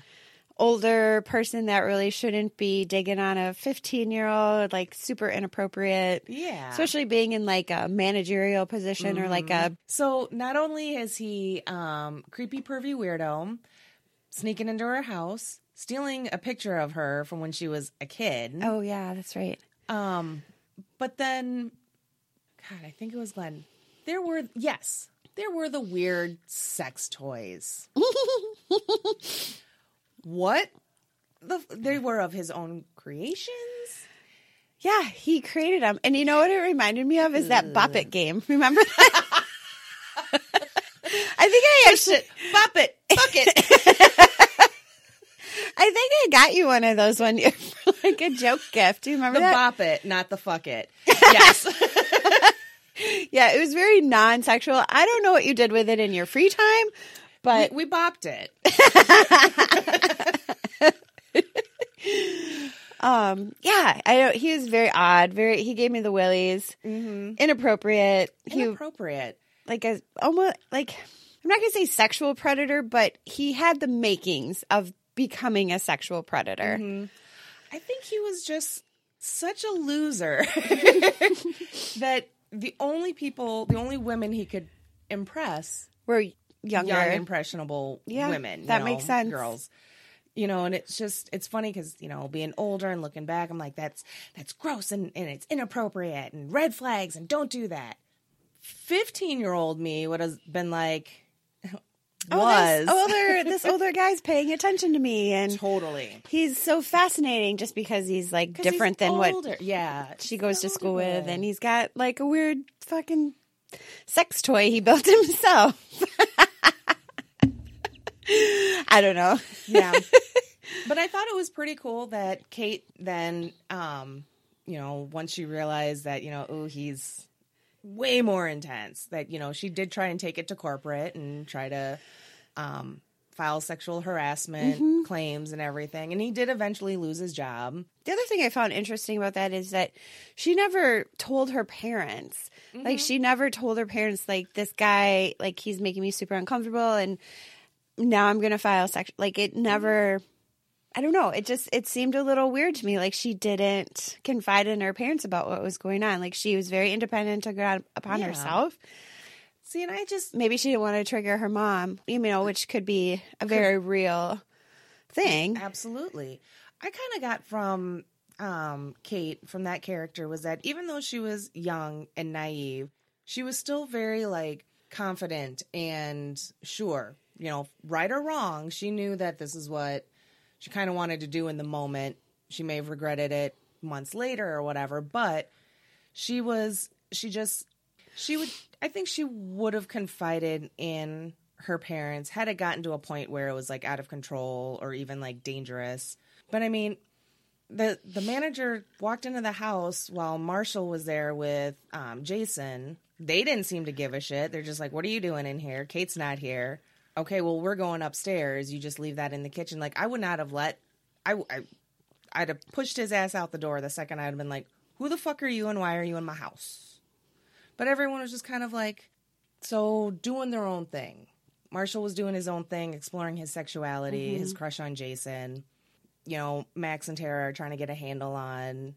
older person that really shouldn't be digging on a 15 year old, like super inappropriate. yeah. Especially being in like a managerial position or like a So not only is he um, creepy, pervy weirdo, sneaking into her house, stealing a picture of her from when she was a kid. oh yeah, that's right. Um, but then, God, I think it was Glenn. There were yes, there were the weird sex toys. what? The, they were of his own creations. Yeah, he created them. And you know what it reminded me of is that Bop It game. Remember that? I think I actually, Bop it, fuck it. I think I got you one of those one like a joke gift. Do you remember the that? bop it, not the fuck it. Yes. Yeah, it was very non-sexual. I don't know what you did with it in your free time, but we, we bopped it. um, yeah, I don't. He was very odd. Very, he gave me the willies. Inappropriate. He Inappropriate. like a almost like I'm not gonna say sexual predator, but he had the makings of becoming a sexual predator. I think he was just such a loser that the only people, the only women he could impress We're younger. young impressionable Yeah, women you that know, makes sense. girls you know and it's just it's funny because you know being older and looking back i'm like that's that's gross and, and it's inappropriate and red flags and don't do that 15 year old me would have been like oh, was this older this older guy's paying attention to me and totally he's so fascinating just because he's like different he's than what yeah she goes to older school with and he's got like a weird fucking sex toy he built himself. I don't know. yeah but i thought it was pretty cool that kate then um you know once she realized that you know oh he's way more intense. That you know she did try and take it to corporate and try to um file sexual harassment claims and everything. And he did eventually lose his job. The other thing I found interesting about that is that she never told her parents. Like she never told her parents like this guy like he's making me super uncomfortable and now I'm to file sex like it never I don't know. It just it seemed a little weird to me like she didn't confide in her parents about what was going on. Like she was very independent took it upon Yeah. herself. see and i just Maybe she didn't want to trigger her mom, you know, which could be a very real thing. Absolutely. I kind of got from um, Kate, from that character, was that even though she was young and naive, she was still very like confident and sure. You know, right or wrong, she knew that this is what she kind of wanted to do in the moment. She may have regretted it months later or whatever, but she was, she just, she would, I think she would have confided in her parents had it gotten to a point where it was like out of control or even like dangerous. But I mean, the the manager walked into the house while Marshall was there with um, Jason. They didn't seem to give a shit. They're just like, "What are you doing in here? Kate's not here." Okay, well, we're going upstairs. You just leave that in the kitchen. Like, I would not have let. I, I I'd have pushed his ass out the door the second I'd have been like, "Who the fuck are you and why are you in my house?" But everyone was just kind of like, so doing their own thing. Marshall was doing his own thing, exploring his sexuality, his crush on Jason. You know, Max and Tara are trying to get a handle on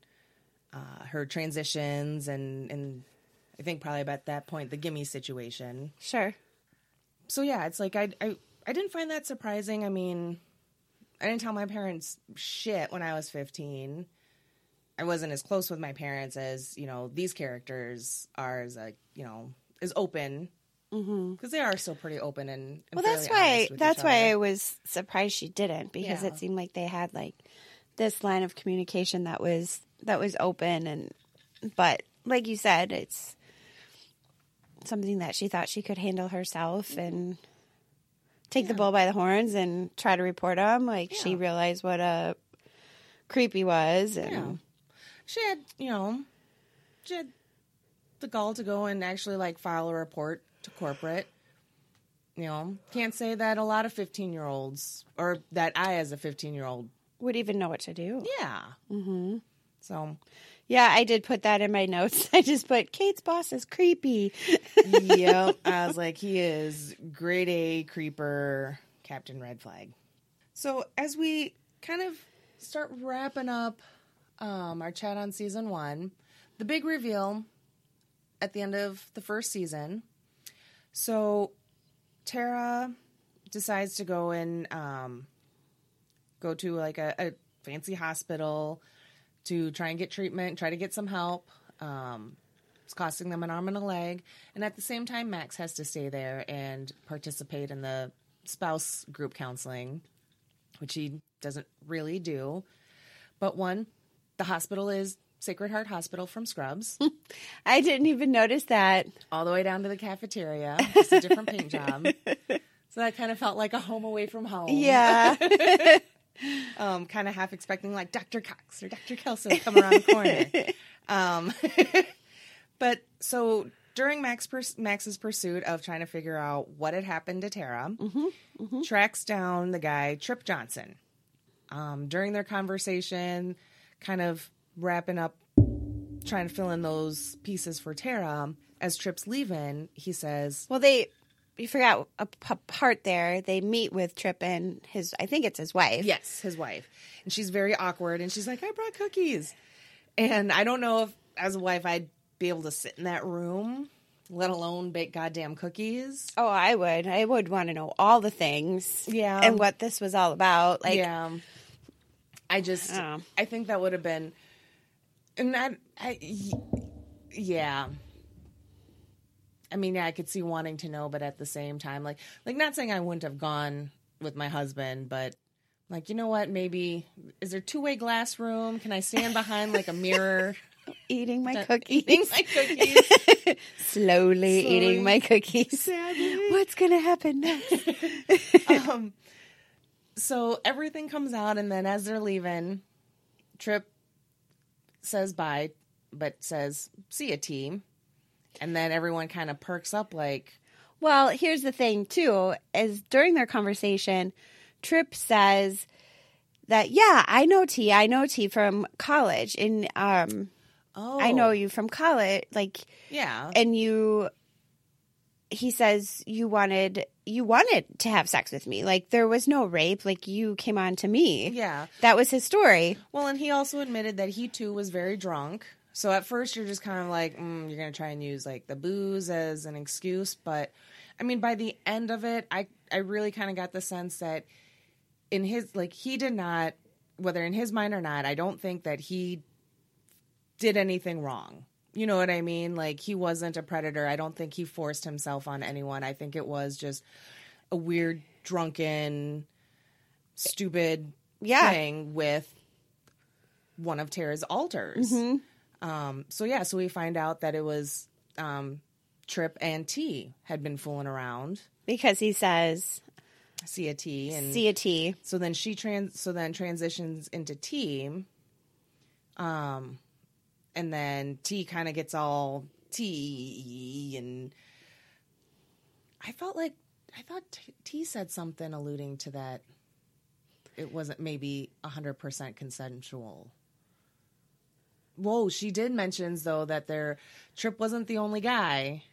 uh, her transitions and and I think probably about that point the gimme situation. Sure. So yeah, it's like I I I didn't find that surprising. I mean, I didn't tell my parents shit when I was 15. I wasn't as close with my parents as, you know, these characters are as like, you know, as open mm-hmm. because they are still pretty open and, and Well, that's why that's why I was surprised she didn't because Yeah. it seemed like they had like this line of communication that was that was open and but like you said, it's something that she thought she could handle herself and take the bull by the horns and try to report him. Like she realized what a creep he was and Yeah. She had, you know, she had the gall to go and actually like file a report to corporate. You know, can't say that a lot of 15 year olds, or that I as a 15 year old, would even know what to do. yeah. Mm-hmm. So, Yeah, I did put that in my notes. I just put Kate's boss is creepy. yep. I was like, he is grade A creeper, Captain Red Flag. So, as we kind of start wrapping up um, our chat on season one, the big reveal at the end of the first season. So, Tara decides to go and um, go to like a, a fancy hospital to try and get treatment, try to get some help. Um, it's costing them an arm and a leg. And at the same time, Max has to stay there and participate in the spouse group counseling, which he doesn't really do. But one, the hospital is Sacred Heart Hospital from Scrubs, I didn't even notice that. all the way down to the cafeteria. It's a different paint job. So that kind of felt like a home away from home. Yeah. um, kind of half expecting like Dr. Cox or Dr. Kelso to come around the corner. Um, but so during Max pers- Max's pursuit of trying to figure out what had happened to Tara, tracks down the guy Trip Johnson. Um, during their conversation, kind of wrapping up, trying to fill in those pieces for Tara. As Trip's leaving, he says, Well, they you forgot a part there. They meet with Trip and his. I think it's his wife. Yes, his wife. And she's very awkward and she's like, I brought cookies. And I don't know if as a wife I'd be able to sit in that room let alone bake goddamn cookies. Oh, I would. I would want to know all the things. Yeah. And what this was all about. Like, yeah. I just, Oh. I think that would have been, and I, I, yeah. I mean, yeah, I could see wanting to know, but at the same time, like, like not saying I wouldn't have gone with my husband, but like, you know what? Maybe is there two way glass room? Can I stand behind like a mirror, eating my cookies. eating my cookies? Slowly eating my cookies. Sadly. What's going to happen next? um, so everything comes out, and then as they're leaving, Trip says bye, but says see ya, team. And then everyone kind of perks up, like, Well, here's the thing too, is during their conversation, Trip says that yeah, I know T, I know T from college, and um, "Oh, I know you from college, like, yeah, and you. He says you wanted you wanted to have sex with me, like there was no rape, like you came on to me. yeah." That was his story. Well, and he also admitted that he too was very drunk. So at first you're just kind of like, mm, you're gonna try and use like the booze as an excuse, but I mean, by the end of it, I I really kind of got the sense that in his like he did not, whether in his mind or not, I don't think that he did anything wrong. You know what I mean? Like he wasn't a predator. I don't think he forced himself on anyone. I think it was just a weird, drunken, stupid Yeah. thing with one of Tara's alters. Um, so yeah, so we find out that it was um, Trip and T had been fooling around. Because he says, See a T and see a T. so then she trans so then transitions into T. Um and then T kind of gets all T and I felt like I thought T, T said something alluding to that it wasn't maybe 100% consensual. Whoa, she did mentions though that their Trip wasn't the only guy.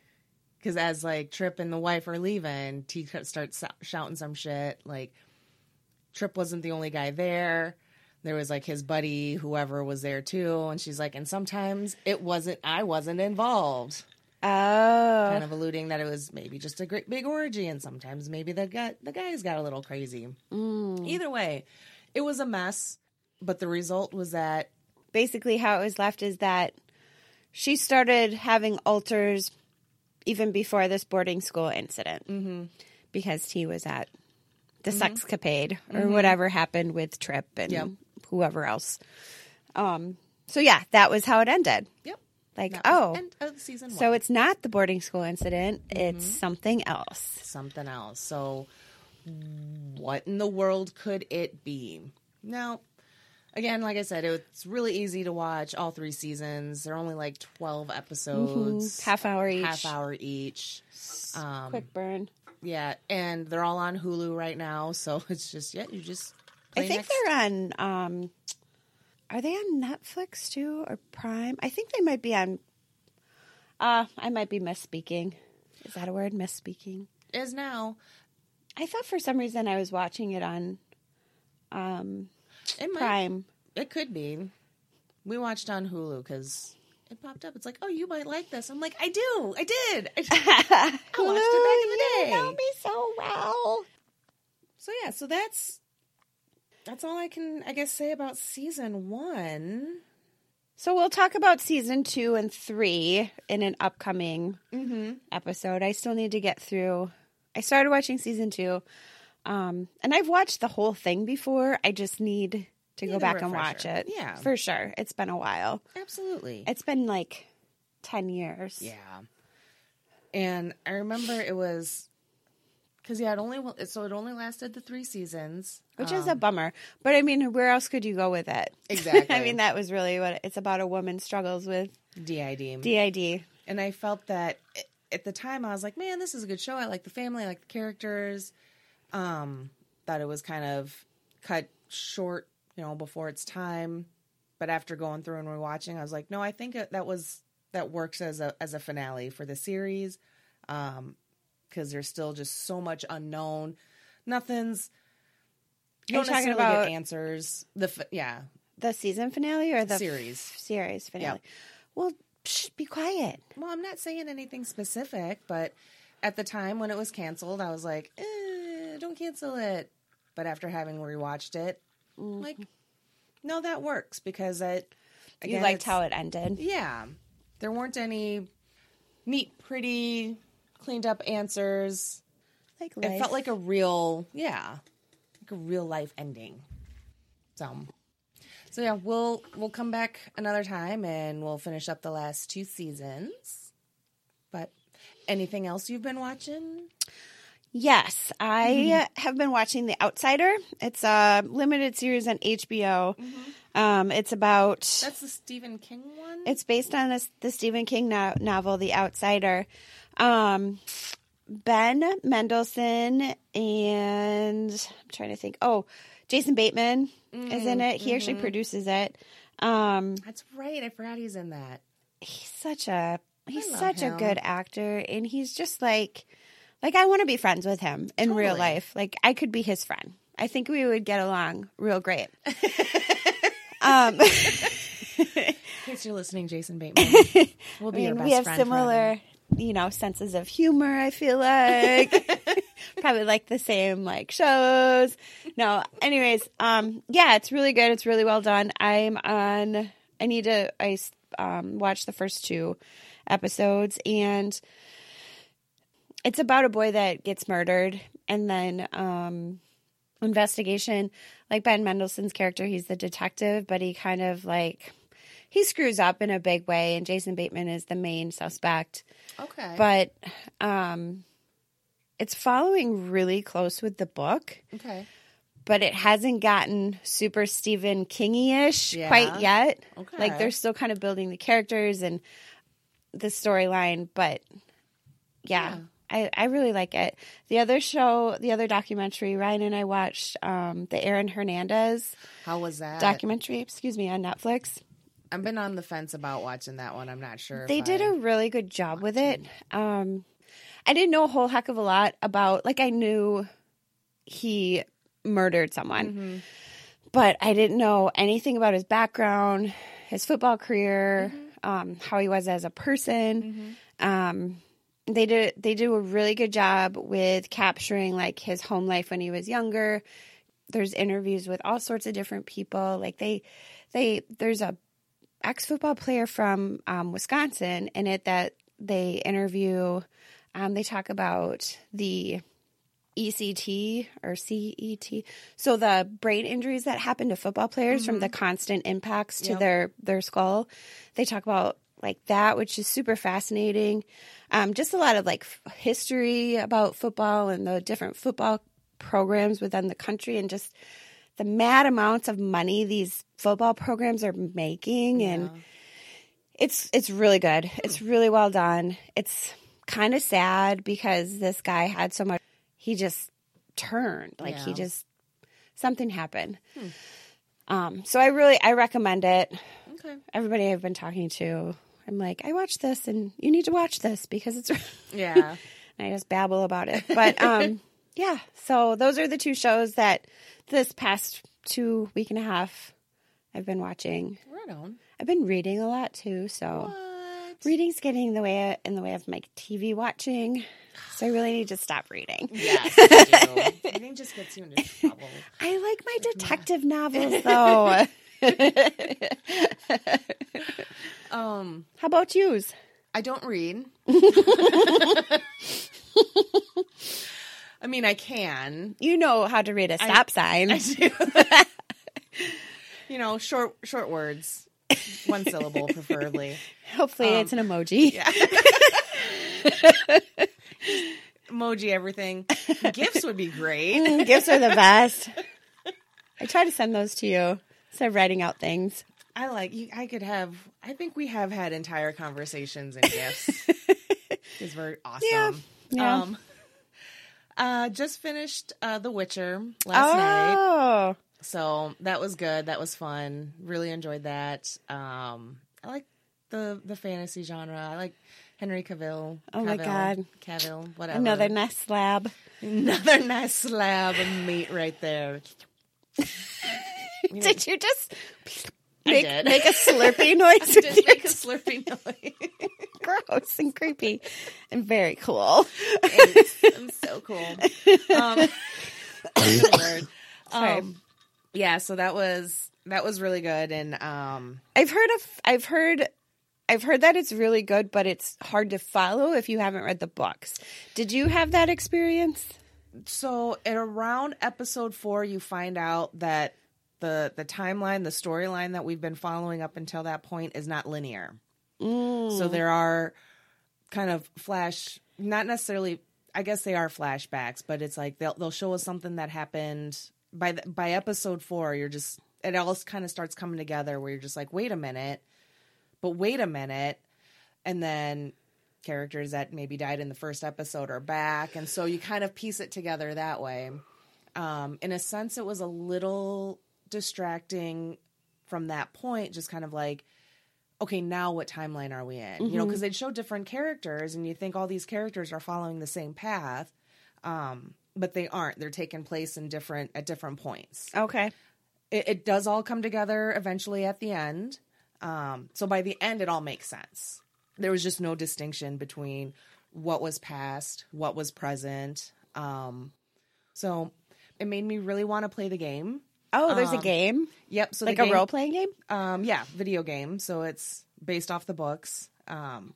Because as like Trip and the wife are leaving, T starts shouting some shit like Trip wasn't the only guy there. There was like his buddy, whoever was there too, and she's like, and sometimes it wasn't. I wasn't involved, Oh. kind of alluding that it was maybe just a great big orgy, and sometimes maybe the guy the guys got a little crazy. Mm. Either way, it was a mess, but the result was that basically how it was left is that she started having alters even before this boarding school incident mm-hmm. because T was at the sexcapade or whatever happened with Trip and Yep. whoever else. Um, so yeah, that was how it ended. yep, Like, that oh, end of season one. so it's not the boarding school incident; it's something else. something else. So, what in the world could it be? Now, again, like I said, it's really easy to watch all three seasons. They're only like 12 episodes, Half hour each. half hour each. Um, Quick burn. yeah, and they're all on Hulu right now. So it's just, yeah, you just. I think next. they're on. Um, are they on Netflix too or Prime? I think they might be on. Uh, I might be misspeaking. Is that a word? Misspeaking. is now. I thought for some reason I was watching it on um, It might, Prime. It could be. We watched on Hulu because it popped up. It's like, oh, you might like this. I'm like, I do. I did. I, I watched it back in the day. You know me so well. So yeah, so that's that's all I can I guess say about season one. So we'll talk about season two and three in an upcoming mm-hmm. episode. I still need to get through. I started watching season two, um, and I've watched the whole thing before. I just need to go Need a back and watch it. Yeah. for sure. It's been a while. Absolutely. It's been like ten years. yeah. And I remember it was because yeah, it only so it only lasted the three seasons, which is a bummer. But I mean, where else could you go with it? Exactly. I mean, that was really what it's about. A woman struggles with DID. DID. and I felt that at the time I was like, man, this is a good show. I like the family, I like the characters. Um, that it was kind of cut short, you know, before its time. But after going through and rewatching, I was like, no, I think that was that works as a as a finale for the series, um, because there's still just so much unknown. Nothing's. You don't talking about- get answers. The f- yeah The season finale or the series. series finale. Yeah. Well, Shh, be quiet. Well, I'm not saying anything specific, but at the time when it was canceled, I was like, eh, don't cancel it. But after having rewatched it, mm-hmm. like, no, that works because it. Again, you liked how it ended. Yeah, there weren't any neat, pretty, cleaned up answers. Like life. it felt like a real, yeah, like a real life ending. So, so yeah, we'll we'll come back another time and we'll finish up the last two seasons. But anything else you've been watching? Yes, I mm-hmm. have been watching The Outsider. It's a limited series on HBO. Mm-hmm. Um, it's about that's the Stephen King one. It's based on this, the Stephen King no- novel, The Outsider. Um, Ben Mendelsohn and I'm trying to think. Oh, Jason Bateman mm-hmm. is in it. He actually mm-hmm. produces it. Um, That's right. I forgot he's in that. He's such a he's such him. a good actor, and he's just like like I want to be friends with him in totally. real life. Like I could be his friend. I think we would get along real great. um, in case you're listening, Jason Bateman, we'll be I mean, your best We have similar, forever. you know, senses of humor. I feel like probably like the same like shows. No, anyways, um, yeah, it's really good. It's really well done. I'm on. I need to. I um, watched the first two episodes and it's about a boy that gets murdered and then um, investigation. Like ben mendelsohn's character he's the detective but he kind of like he screws up in a big way and jason bateman is the main suspect. Okay. But um it's following really close with the book. Okay. But it hasn't gotten super stephen kingy-ish yeah. quite yet. Okay. Like they're still kind of building the characters and the storyline but yeah. yeah. I, I really like it. The other show, the other documentary, Ryan and I watched um, the Aaron Hernandez. How was that documentary? Excuse me, on Netflix. I've been on the fence about watching that one. I'm not sure. They did I a really good job with it. Um, I didn't know a whole heck of a lot about. Like I knew he murdered someone, mm-hmm. but I didn't know anything about his background, his football career, mm-hmm. um, how he was as a person. Mm-hmm. Um, they do they do a really good job with capturing like his home life when he was younger. There's interviews with all sorts of different people. Like they they there's a ex football player from um, Wisconsin in it that they interview. Um, they talk about the ECT or CET. So the brain injuries that happen to football players mm-hmm. from the constant impacts to yep. their their skull. They talk about like that, which is super fascinating. Um, just a lot of like history about football and the different football programs within the country and just the mad amounts of money these football programs are making yeah. and it's it's really good. It's really well done. It's kind of sad because this guy had so much he just turned like yeah. he just something happened. Hmm. Um, so I really I recommend it. Okay. Everybody I've been talking to I'm like, I watched this and you need to watch this because it's Yeah. I just babble about it. But um yeah, so those are the two shows that this past two week and a half I've been watching. Right on. I've been reading a lot too, so what? reading's getting in the way in the way of my TV watching. So I really need to stop reading. Yes, reading just gets you into trouble. I like my detective novels though. um, how about yous? I don't read. I mean, I can. You know how to read a stop I, sign. I do. you know, short short words, one syllable, preferably. Hopefully, um, it's an emoji. Yeah. emoji everything. Gifts would be great. Mm, gifts are the best. I try to send those to you. So writing out things. I like you. I could have. I think we have had entire conversations and gifts. it's very awesome. Yeah. yeah. Um, uh, just finished uh, The Witcher last oh. night. So that was good. That was fun. Really enjoyed that. Um, I like the the fantasy genre. I like Henry Cavill. Oh Cavill, my god, Cavill. Whatever. Another nice slab. Another nice slab of meat right there. Did you just? make, did. make a slurpy noise. I did make a slurpy noise. Gross and creepy and very cool. Thanks. I'm so cool. Um. Sorry. Um, yeah, so that was that was really good, and um, I've heard of I've heard I've heard that it's really good, but it's hard to follow if you haven't read the books. Did you have that experience? so at around episode four, you find out that the the timeline, the storyline that we've been following up until that point is not linear. So there are kind of flash, not necessarily. I guess they are flashbacks, but it's like they'll they'll show us something that happened by the, by episode four. You're just it all kind of starts coming together where you're just like, wait a minute, but wait a minute, and then characters that maybe died in the first episode are back, and so you kind of piece it together that way. Um, in a sense, it was a little distracting from that point, just kind of like, okay, now what timeline are we in? You know, because they'd show different characters, and you think all these characters are following the same path, um, but they aren't. They're taking place in different at different points Okay. it, it does all come together eventually at the end. Um, so by the end, it all makes sense. There was just no distinction between what was past, what was present. Um, so it made me really want to play the game. Oh, there's a Um, game Yep. So like the a role playing game. um, yeah, video game. So it's based off the books. Um,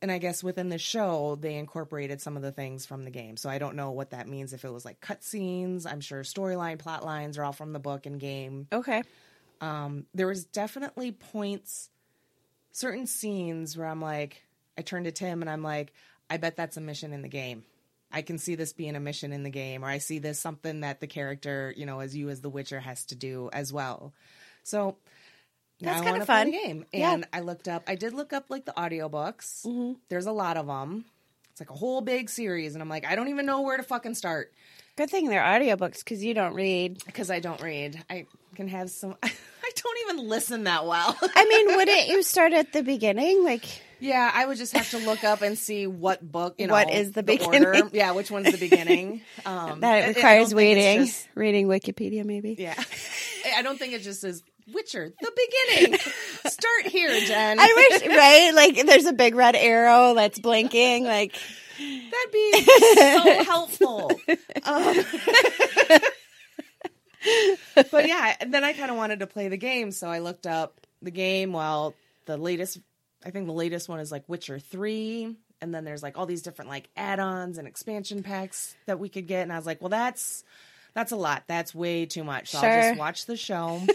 and I guess within the show, they incorporated some of the things from the game. So I don't know what that means. If it was like cutscenes, I'm sure storyline, plot lines are all from the book and game. Okay. Um, there was definitely points, certain scenes where I'm like, I turned to Tim and I'm like, I bet that's a mission in the game. I can see this being a mission in the game, or I see this something that the character, you know, as you as the Witcher has to do as well. So That's wanna play fun. game. Yeah. And I looked up, I did look up like the audiobooks. Mm-hmm. There's a lot of them. It's like a whole big series, and I'm like, I don't even know where to fucking start Good thing they're audiobooks because you don't read. because I don't read. I can have some. I don't even listen that well. I mean, wouldn't you start at the beginning? Like, Yeah, I would just have to look up and see what book, you know, What is the order. beginning? Yeah, which one's the beginning. Um, I- I that don't requires think it's waiting, just- reading Wikipedia, maybe. yeah, I don't think it just is Witcher, the beginning. Start here, Jen. I wish, right? Like, there's a big red arrow that's blinking. Like, that'd be so helpful. Um, but yeah, and then I kind of wanted to play the game, so I looked up the game. Well, the latest, I think the latest one is like Witcher Three, and then there's like all these different like add-ons and expansion packs that we could get, and I was like, well, that's that's a lot. That's way too much. So I'll just watch the show.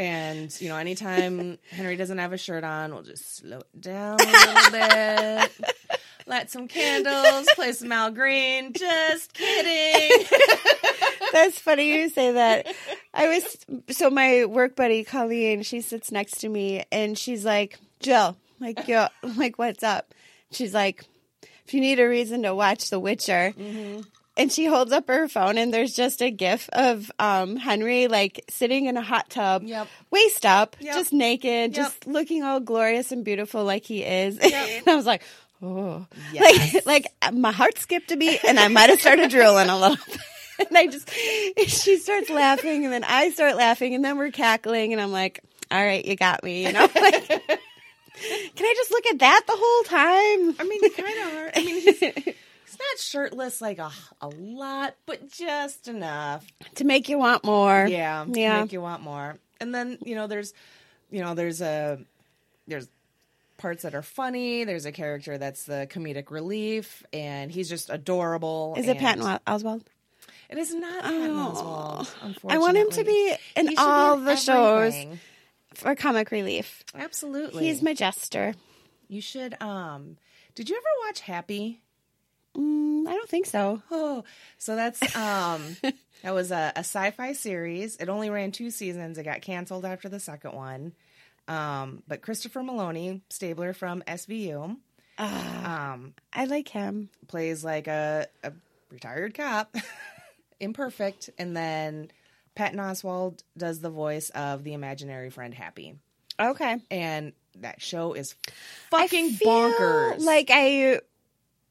And you know, anytime Henry doesn't have a shirt on, we'll just slow it down a little bit. Light some candles, play some Al Green. Just kidding. That's funny you say that. I was so my work buddy Colleen, she sits next to me and she's like, Jill, like yo, like what's up? She's like, if you need a reason to watch The Witcher, and she holds up her phone and there's just a gif of um, Henry like sitting in a hot tub, Yep. waist up, Yep. just naked, Yep. just looking all glorious and beautiful like he is. And I was like. Oh, Yes. like like my heart skipped a beat, and I might have started drooling a little. bit. And I just, she starts laughing, and then I start laughing, and then we're cackling, and I'm like, "All right, you got me," you know. Like, can I just look at that the whole time? I mean, kind of are. I mean, he's, he's not shirtless like a, a lot, but just enough. to make you want more. Yeah, to yeah. make you want more. And then you know, there's, you know, there's a there's parts that are funny. There's a character that's the comedic relief, and he's just adorable. Is it Patton Wa- Oswalt? It is not Patton Oswalt. I want him to be in He should be all in the shows for comic relief. Absolutely, He's my jester. You should. Um, did you ever watch Happy? Mm, I don't think so. Oh, so that's um, that was a, a sci-fi series. It only ran two seasons. It got canceled after the second one. Um, but Christopher Meloni, Stabler from SVU, um, I like him. plays like a, a retired cop, imperfect, and then Patton Oswalt does the voice of the imaginary friend Happy. Okay. And that show is fucking bonkers. Like I,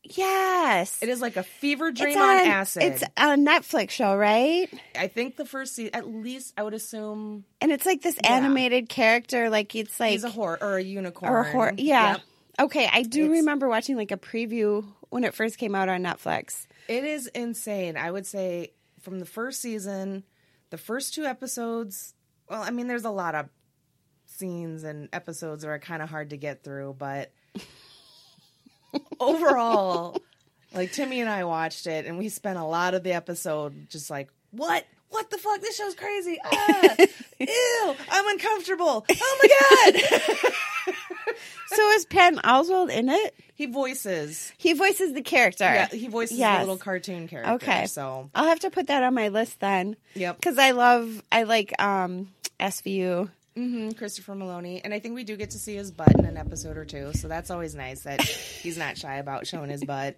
Yes. It is like a fever dream It's on, acid. It's a Netflix show, right? I think the first season, at least I would assume And it's like this animated character, like it's like he's a horror or a unicorn. or a horror. Yeah. Yep. Okay, I do It's- remember watching like a preview when it first came out on Netflix. It is insane. I would say from the first season, the first two episodes. Well, I mean, there's a lot of scenes and episodes that are kind of hard to get through, but overall, like Timmy and I watched it, and we spent a lot of the episode just like, what? What the fuck? This show's crazy. Ah, ew, I'm uncomfortable. Oh my god. So is Patton Oswalt in it? he voices. He voices the character. Yeah, he voices Yes. the little cartoon character. Okay. So, I'll have to put that on my list then. yep. Because I love, I like um SVU. Hmm Christopher Meloni, and I think we do get to see his butt in an episode or two, so that's always nice that he's not shy about showing his butt.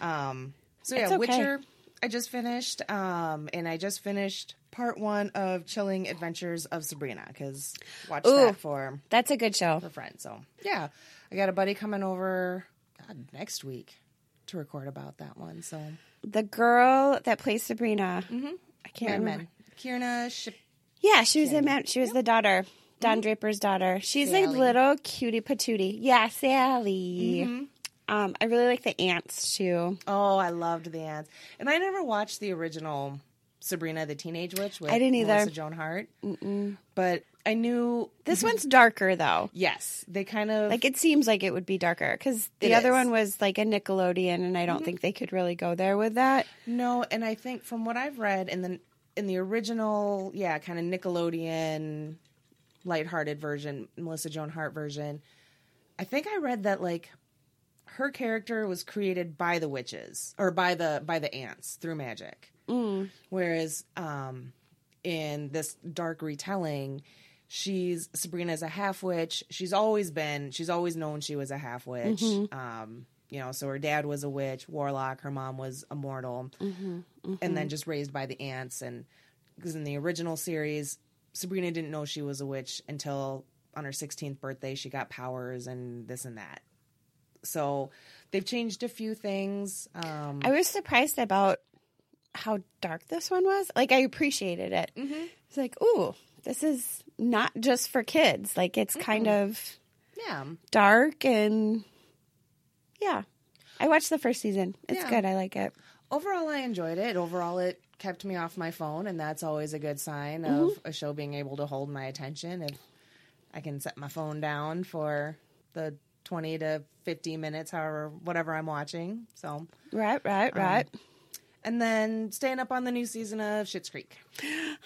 Um, so yeah, okay. Witcher, I just finished, um, and I just finished part one of Chilling Adventures of Sabrina because watched Ooh. that for That's a good show. for friends. So yeah, I got a buddy coming over God, next week to record about that one. So The girl that plays Sabrina. Mm-hmm. I can't Mad remember. Men, Kiernan Shipka. Yeah, she was in. She was the daughter, Don Mm-hmm. Draper's daughter. She's Sally. little cutie patootie. Yeah, Sally. Mm-hmm. Um, I really like the aunts too. Oh, I loved the aunts, and I never watched the original Sabrina the Teenage Witch with I didn't either. Melissa Joan Hart. But I knew This one's darker though. yes, they kind of Like it seems like it would be darker because the other is. one was like a Nickelodeon, and I don't think they could really go there with that. no, and I think from what I've read in the in the original, yeah, kind of Nickelodeon lighthearted version, Melissa Joan Hart version, I think I read that like her character was created by the witches or by the by the aunts through magic. Whereas um, in this dark retelling, she's Sabrina's a half witch. She's always been. She's always known she was a half witch. Um, you know, so her dad was a witch, warlock. Her mom was a mortal, and then just raised by the aunts. And because in the original series, Sabrina didn't know she was a witch until on her 16th birthday she got powers and this and that. So they've changed a few things. Um, I was surprised about how dark this one was. Like I appreciated it. Mm-hmm. It's like, ooh, this is not just for kids. Like it's kind of yeah. dark and yeah. I watched the first season. It's Yeah. good. I like it. overall i enjoyed it overall it kept me off my phone and that's always a good sign of Mm-hmm. a show being able to hold my attention if i can set my phone down for the 20 to 50 minutes however whatever i'm watching so Right, right, Um, right. And then staying up on the new season of Schitt's Creek.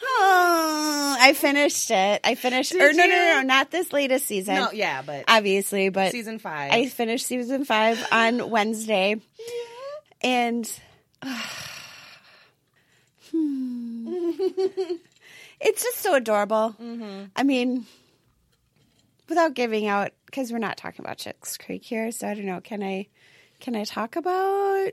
Oh, I finished it. I finished. Did or no, no, no, no, not this latest season. No, yeah, but obviously, but season five. I finished season five on Wednesday, and Hmm. it's just so adorable. Mm-hmm. I mean, without giving out, because we're not talking about Schitt's Creek here, so I don't know. Can I? Can I talk about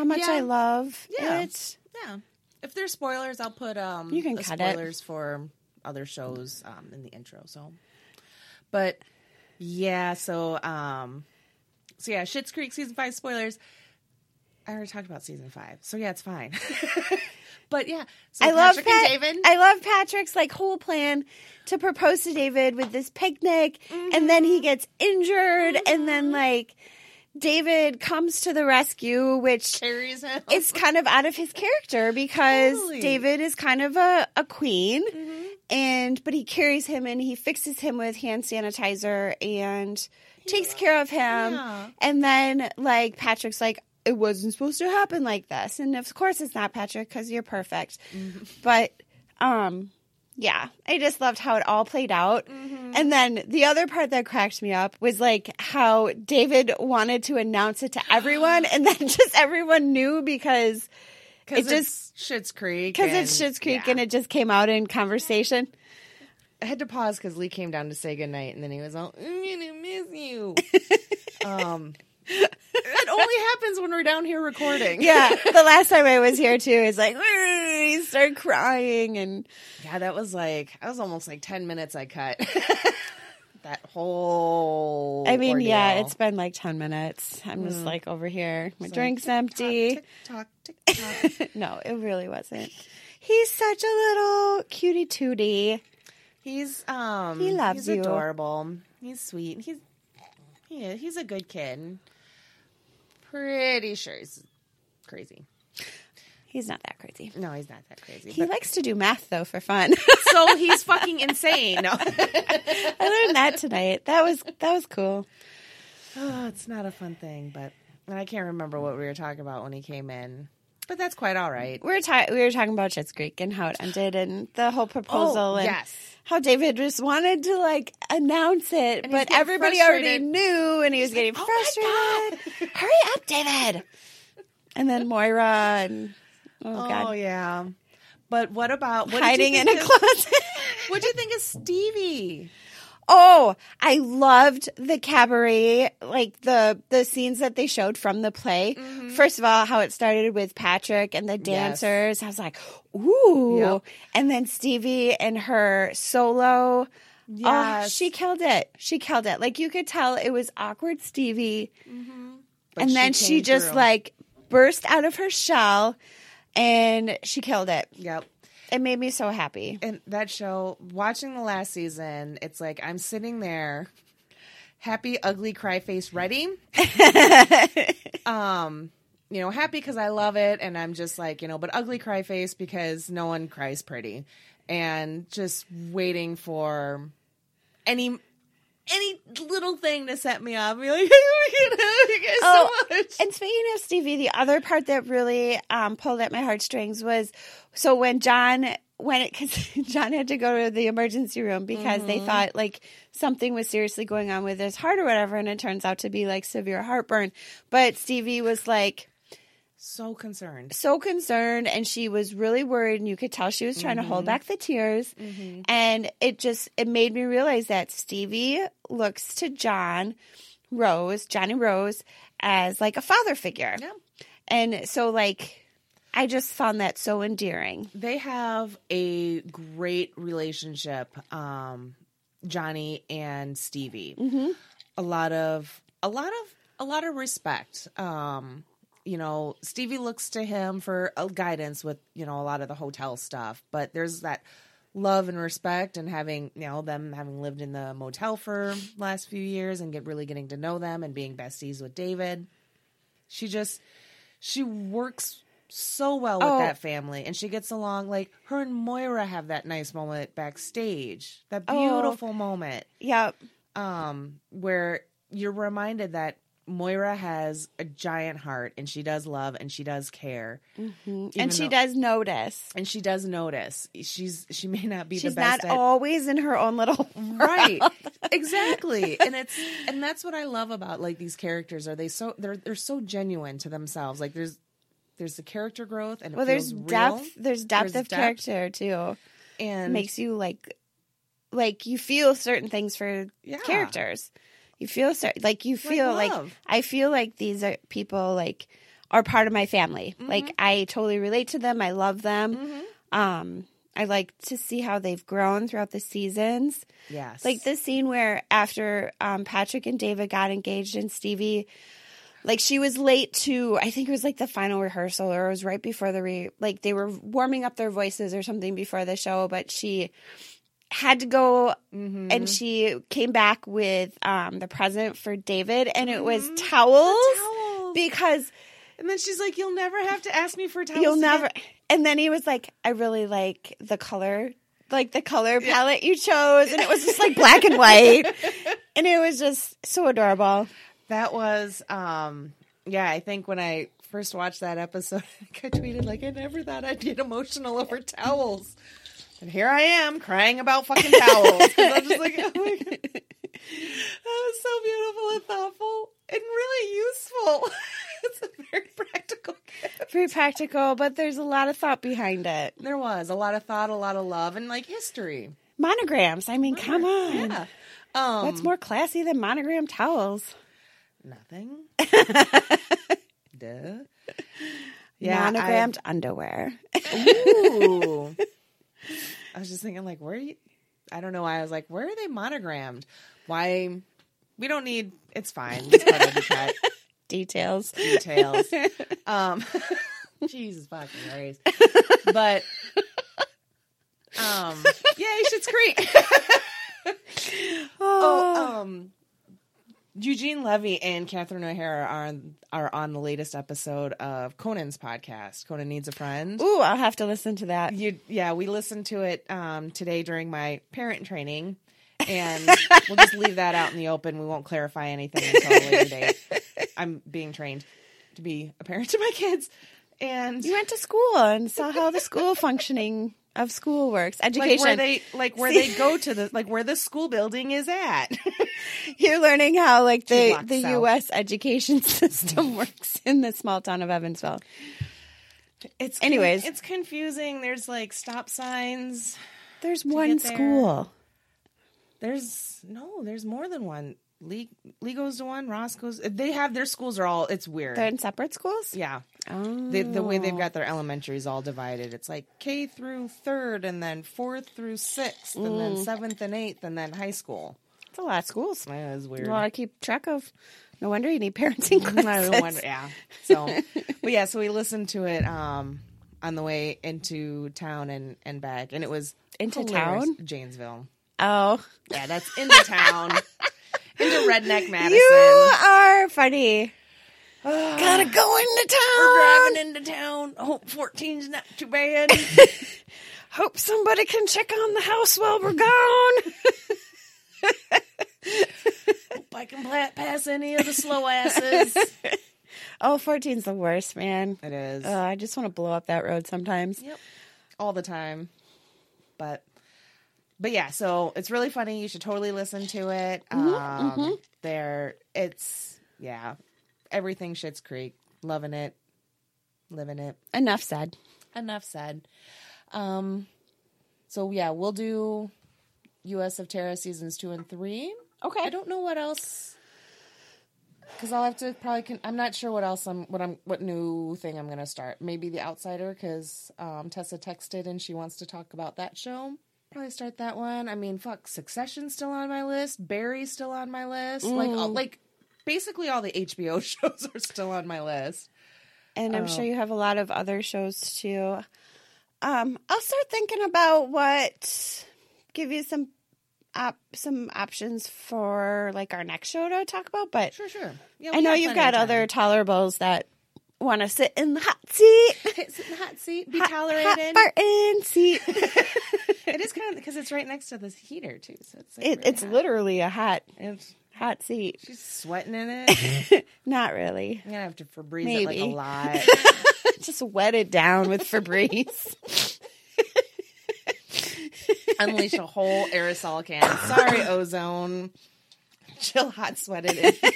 how much Yeah. I love Yeah. it? yeah. If there's spoilers, I'll put um You can cut it. for other shows um in the intro. So, but yeah, so um, so yeah, Schitt's Creek season five spoilers. I already talked about season five, so yeah, it's fine. but yeah, so I love Patrick Pat- and David. I love Patrick's like whole plan to propose to David with this picnic, and then Mm-hmm. he gets injured, and then like David comes to the rescue, which carries him. it's kind of out of his character because Totally. Mm-hmm. David is kind of a, a queen, and but he carries him and he fixes him with hand sanitizer and takes care of him, Yeah. and then like Patrick's like. It wasn't supposed to happen like this, and of course it's not Patrick because you're perfect. Mm-hmm. But um, yeah, I just loved how it all played out. Mm-hmm. And then the other part that cracked me up was like how David wanted to announce it to everyone, and then just everyone knew because it just- it's Schitt's Creek. because it's Schitt's Creek yeah. and it just came out in conversation. I had to pause because Lee came down to say goodnight, and then he was all, "I'm gonna miss you." um, it only happens when we're down here recording. Yeah, the last time I was here too, it's like he started crying and yeah, that was like that was almost like ten minutes I cut. that whole. I mean, yeah, it's been like 10 minutes. I'm just like over here. My It's like, drink's tick-tock, empty. tick-tock, tick-tock. no, it really wasn't. He's such a little cutie tootie. He's um He loves he's you. adorable. He's sweet. He's yeah, he's a good kid. Pretty sure he's crazy. He's not that crazy. No, he's not that crazy. He but- likes to do math though for fun. so he's fucking insane. No. I learned that tonight. That was that was cool. oh, it's not a fun thing, but and I can't remember what we were talking about when he came in. But that's quite all right. We were ta- we were talking about Schitt's Creek and how it ended and the whole proposal Oh, and yes. how David just wanted to like announce it, And but everybody already knew and he was getting "Oh frustrated. Hurry up, David! And then Moira and oh Oh god, yeah. But what about what hiding in a closet. What do you think of Stevie? Oh, I loved the cabaret, like the the scenes that they showed from the play. Mm-hmm. First of all, how it started with Patrick and the dancers. I was like, ooh. Yep. And then Stevie and her solo. Oh, she killed it. She killed it. Like you could tell it was awkward Stevie. Mm-hmm. But and then she just through. like burst out of her shell and she killed it. Yep. It made me so happy. and that show watching the last season it's like i'm sitting there happy ugly cry face ready um you know happy because i love it and i'm just like you know but ugly cry face because no one cries pretty and just waiting for any any little thing to set me off. Be like you guys Oh, so much. And speaking of Stevie, the other part that really um, pulled at my heartstrings was so when John when it because John had to go to the emergency room because they thought like something was seriously going on with his heart or whatever, and it turns out to be like severe heartburn. But Stevie was like so concerned. So concerned and she was really worried and you could tell she was trying to hold back the tears. And it just it made me realize that stevie looks to john rose johnny rose as like a father figure. Yeah. and so like i just found that so endearing. They have a great relationship um johnny and stevie. Mm-hmm. a lot of a lot of a lot of respect um you know stevie looks to him for uh, guidance with you know a lot of the hotel stuff but there's that love and respect and having you know them having lived in the motel for last few years and get really getting to know them and being besties with david she just she works so well with Oh. that family and she gets along like her and moira have that nice moment backstage that Oh. beautiful moment yep um where you're reminded that moira has a giant heart and she does love and she does care. Mm-hmm. Even and she though- does notice. And she does notice. She's she may not be she's the best not at always in her own little right. Exactly. And it's and that's what i love about like these characters are they so they're they're so genuine to themselves. Like there's there's the character growth and it well there's feels depth there's depth There's of depth. character too. And makes you like like you feel certain things for Yeah. characters you feel certain like you feel like, love. i feel like these are people like are part of my family. Mm-hmm. like i totally relate to them. I love them. Um i like to see how they've grown throughout the seasons. Yes. Like the scene where after um, Patrick and David got engaged and Stevie, like she was late to, I think it was like the final rehearsal or it was right before the re, like they were warming up their voices or something before the show, but she had to go Mm-hmm. and she came back with um, the present for David and it was towels, Mm-hmm. towels. because and then she's like you'll never have to ask me for towels you'll again." never. And then he was like, I really like the color, like the color palette you chose. And it was just like black and white. And it was just so adorable. that was um yeah i think when i first watched that episode I I tweeted like I never thought I'd get emotional over towels. And here I am crying about fucking towels. I'm just like, oh my God. That was so beautiful and thoughtful and really useful. it's a very practical gift. Very practical, but there's a lot of thought behind it. There was a lot of thought, a lot of love, and like history. Monograms. I mean, come on. Yeah. Um, What's more classy than monogram towels? Nothing. Duh. Yeah, I- Monogrammed underwear. Ooh. I was just thinking, like, where are you? I don't know why I was like, where are they monogrammed? Why? We don't need. It's fine. It's part of the cut. Details. Details. Um, Jesus fucking Christ. But um, yay, Schitt's Creek. oh, um, Eugene Levy and Catherine O'Hara are on, are on the latest episode of Conan's podcast. Conan needs a friend. Ooh, I'll have to listen to that. You, yeah, we listened to it um, today during my parent training, and we'll just leave that out in the open. We won't clarify anything until a later date. I'm being trained to be a parent to my kids, and You went to school and saw how the school functioning of school works. Education. like where they like where they go to the like where the school building is at. You're learning how like the the south. U.S. education system works in the small town of Evansville. It's Anyways. it's confusing. There's like stop signs. There's one there. school. There's no, there's more than one. Lee Lee goes to one. Ross goes. They have their schools are all. It's weird. They're in separate schools. yeah, Oh. the the way they've got their elementary is all divided. It's like K through third, and then fourth through sixth, and then seventh and eighth, and then high school. It's a lot of schools. That is weird. A lot to keep track of. No wonder you need parenting classes. don't wonder. Yeah. So, but yeah, so we listened to it um on the way into town and and back, and it was Into hilarious. town? Janesville. Oh, Yeah, that's into town. into Redneck Madison. you are funny. Gotta go into town. We're driving into town. Hope 14's not too bad. Hope somebody can check on the house while we're gone. Hope I can pla- pass any of the slow asses. oh, 14's the worst, man. It is. Uh, I just want to blow up that road sometimes. Yep. All the time. But but yeah, so it's really funny. You should totally listen to it. um there it's yeah. Everything Schitt's Creek. Loving it. Living it. Enough said. Enough said. Um so yeah, we'll do US of Tara seasons 2 and 3. Okay. I don't know what else because I'll have to probably. Con- I'm not sure what else I'm. What I'm. What new thing I'm going to start? Maybe The Outsider because um, Tessa texted and she wants to talk about that show. Probably start that one. I mean, fuck, Succession's still on my list. Barry's still on my list. Like, all, like basically all the HBO shows are still on my list. And I'm Oh. sure you have a lot of other shows too. Um, I'll start thinking about what give you some op- some options for like our next show to talk about. But Sure, sure. Yeah, I know you've got other tolerables that want to sit in the hot seat, Sit in the hot seat, be hot, tolerated. hot farting seat. it is kind of because it's right next to this heater too. So it's like it, really it's hot. literally a hot It's, hot seat. she's sweating in it. Not really. I'm gonna have to Febreze it like a lot. Just wet it down with Febreze. Unleash a whole aerosol can. Sorry, ozone. Chill, hot sweated in, in the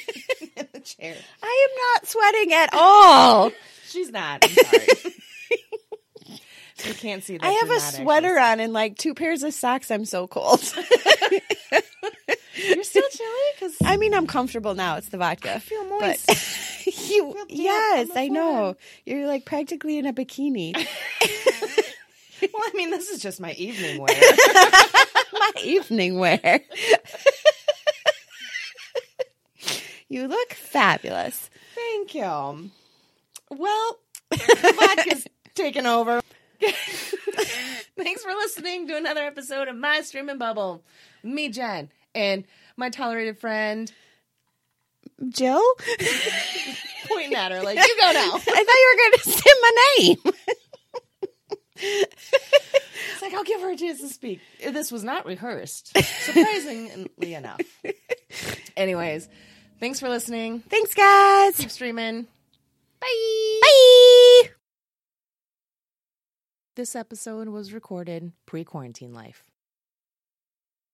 chair. I am not sweating at all. She's not. I'm sorry. you can't see that. I have a sweater on and like two pairs of socks. I'm so cold. You're still chilly because I mean, I'm comfortable now. It's the vodka. I feel But moist. you, feel yes, I know. You're like practically in a bikini. well, I mean, this is just my evening wear. My evening wear. You look fabulous. Thank you. Well, vodka's taken over. Thanks for listening to another episode of My Streaming Bubble. Me, Jen, and my tolerated friend Jill? pointing at her like, you go now. I thought you were going to say my name. It's like, I'll give her a chance to speak. This was not rehearsed, surprisingly enough. Anyways, thanks for listening. Thanks, guys. Keep streaming. Bye. Bye. This episode was recorded pre quarantine life.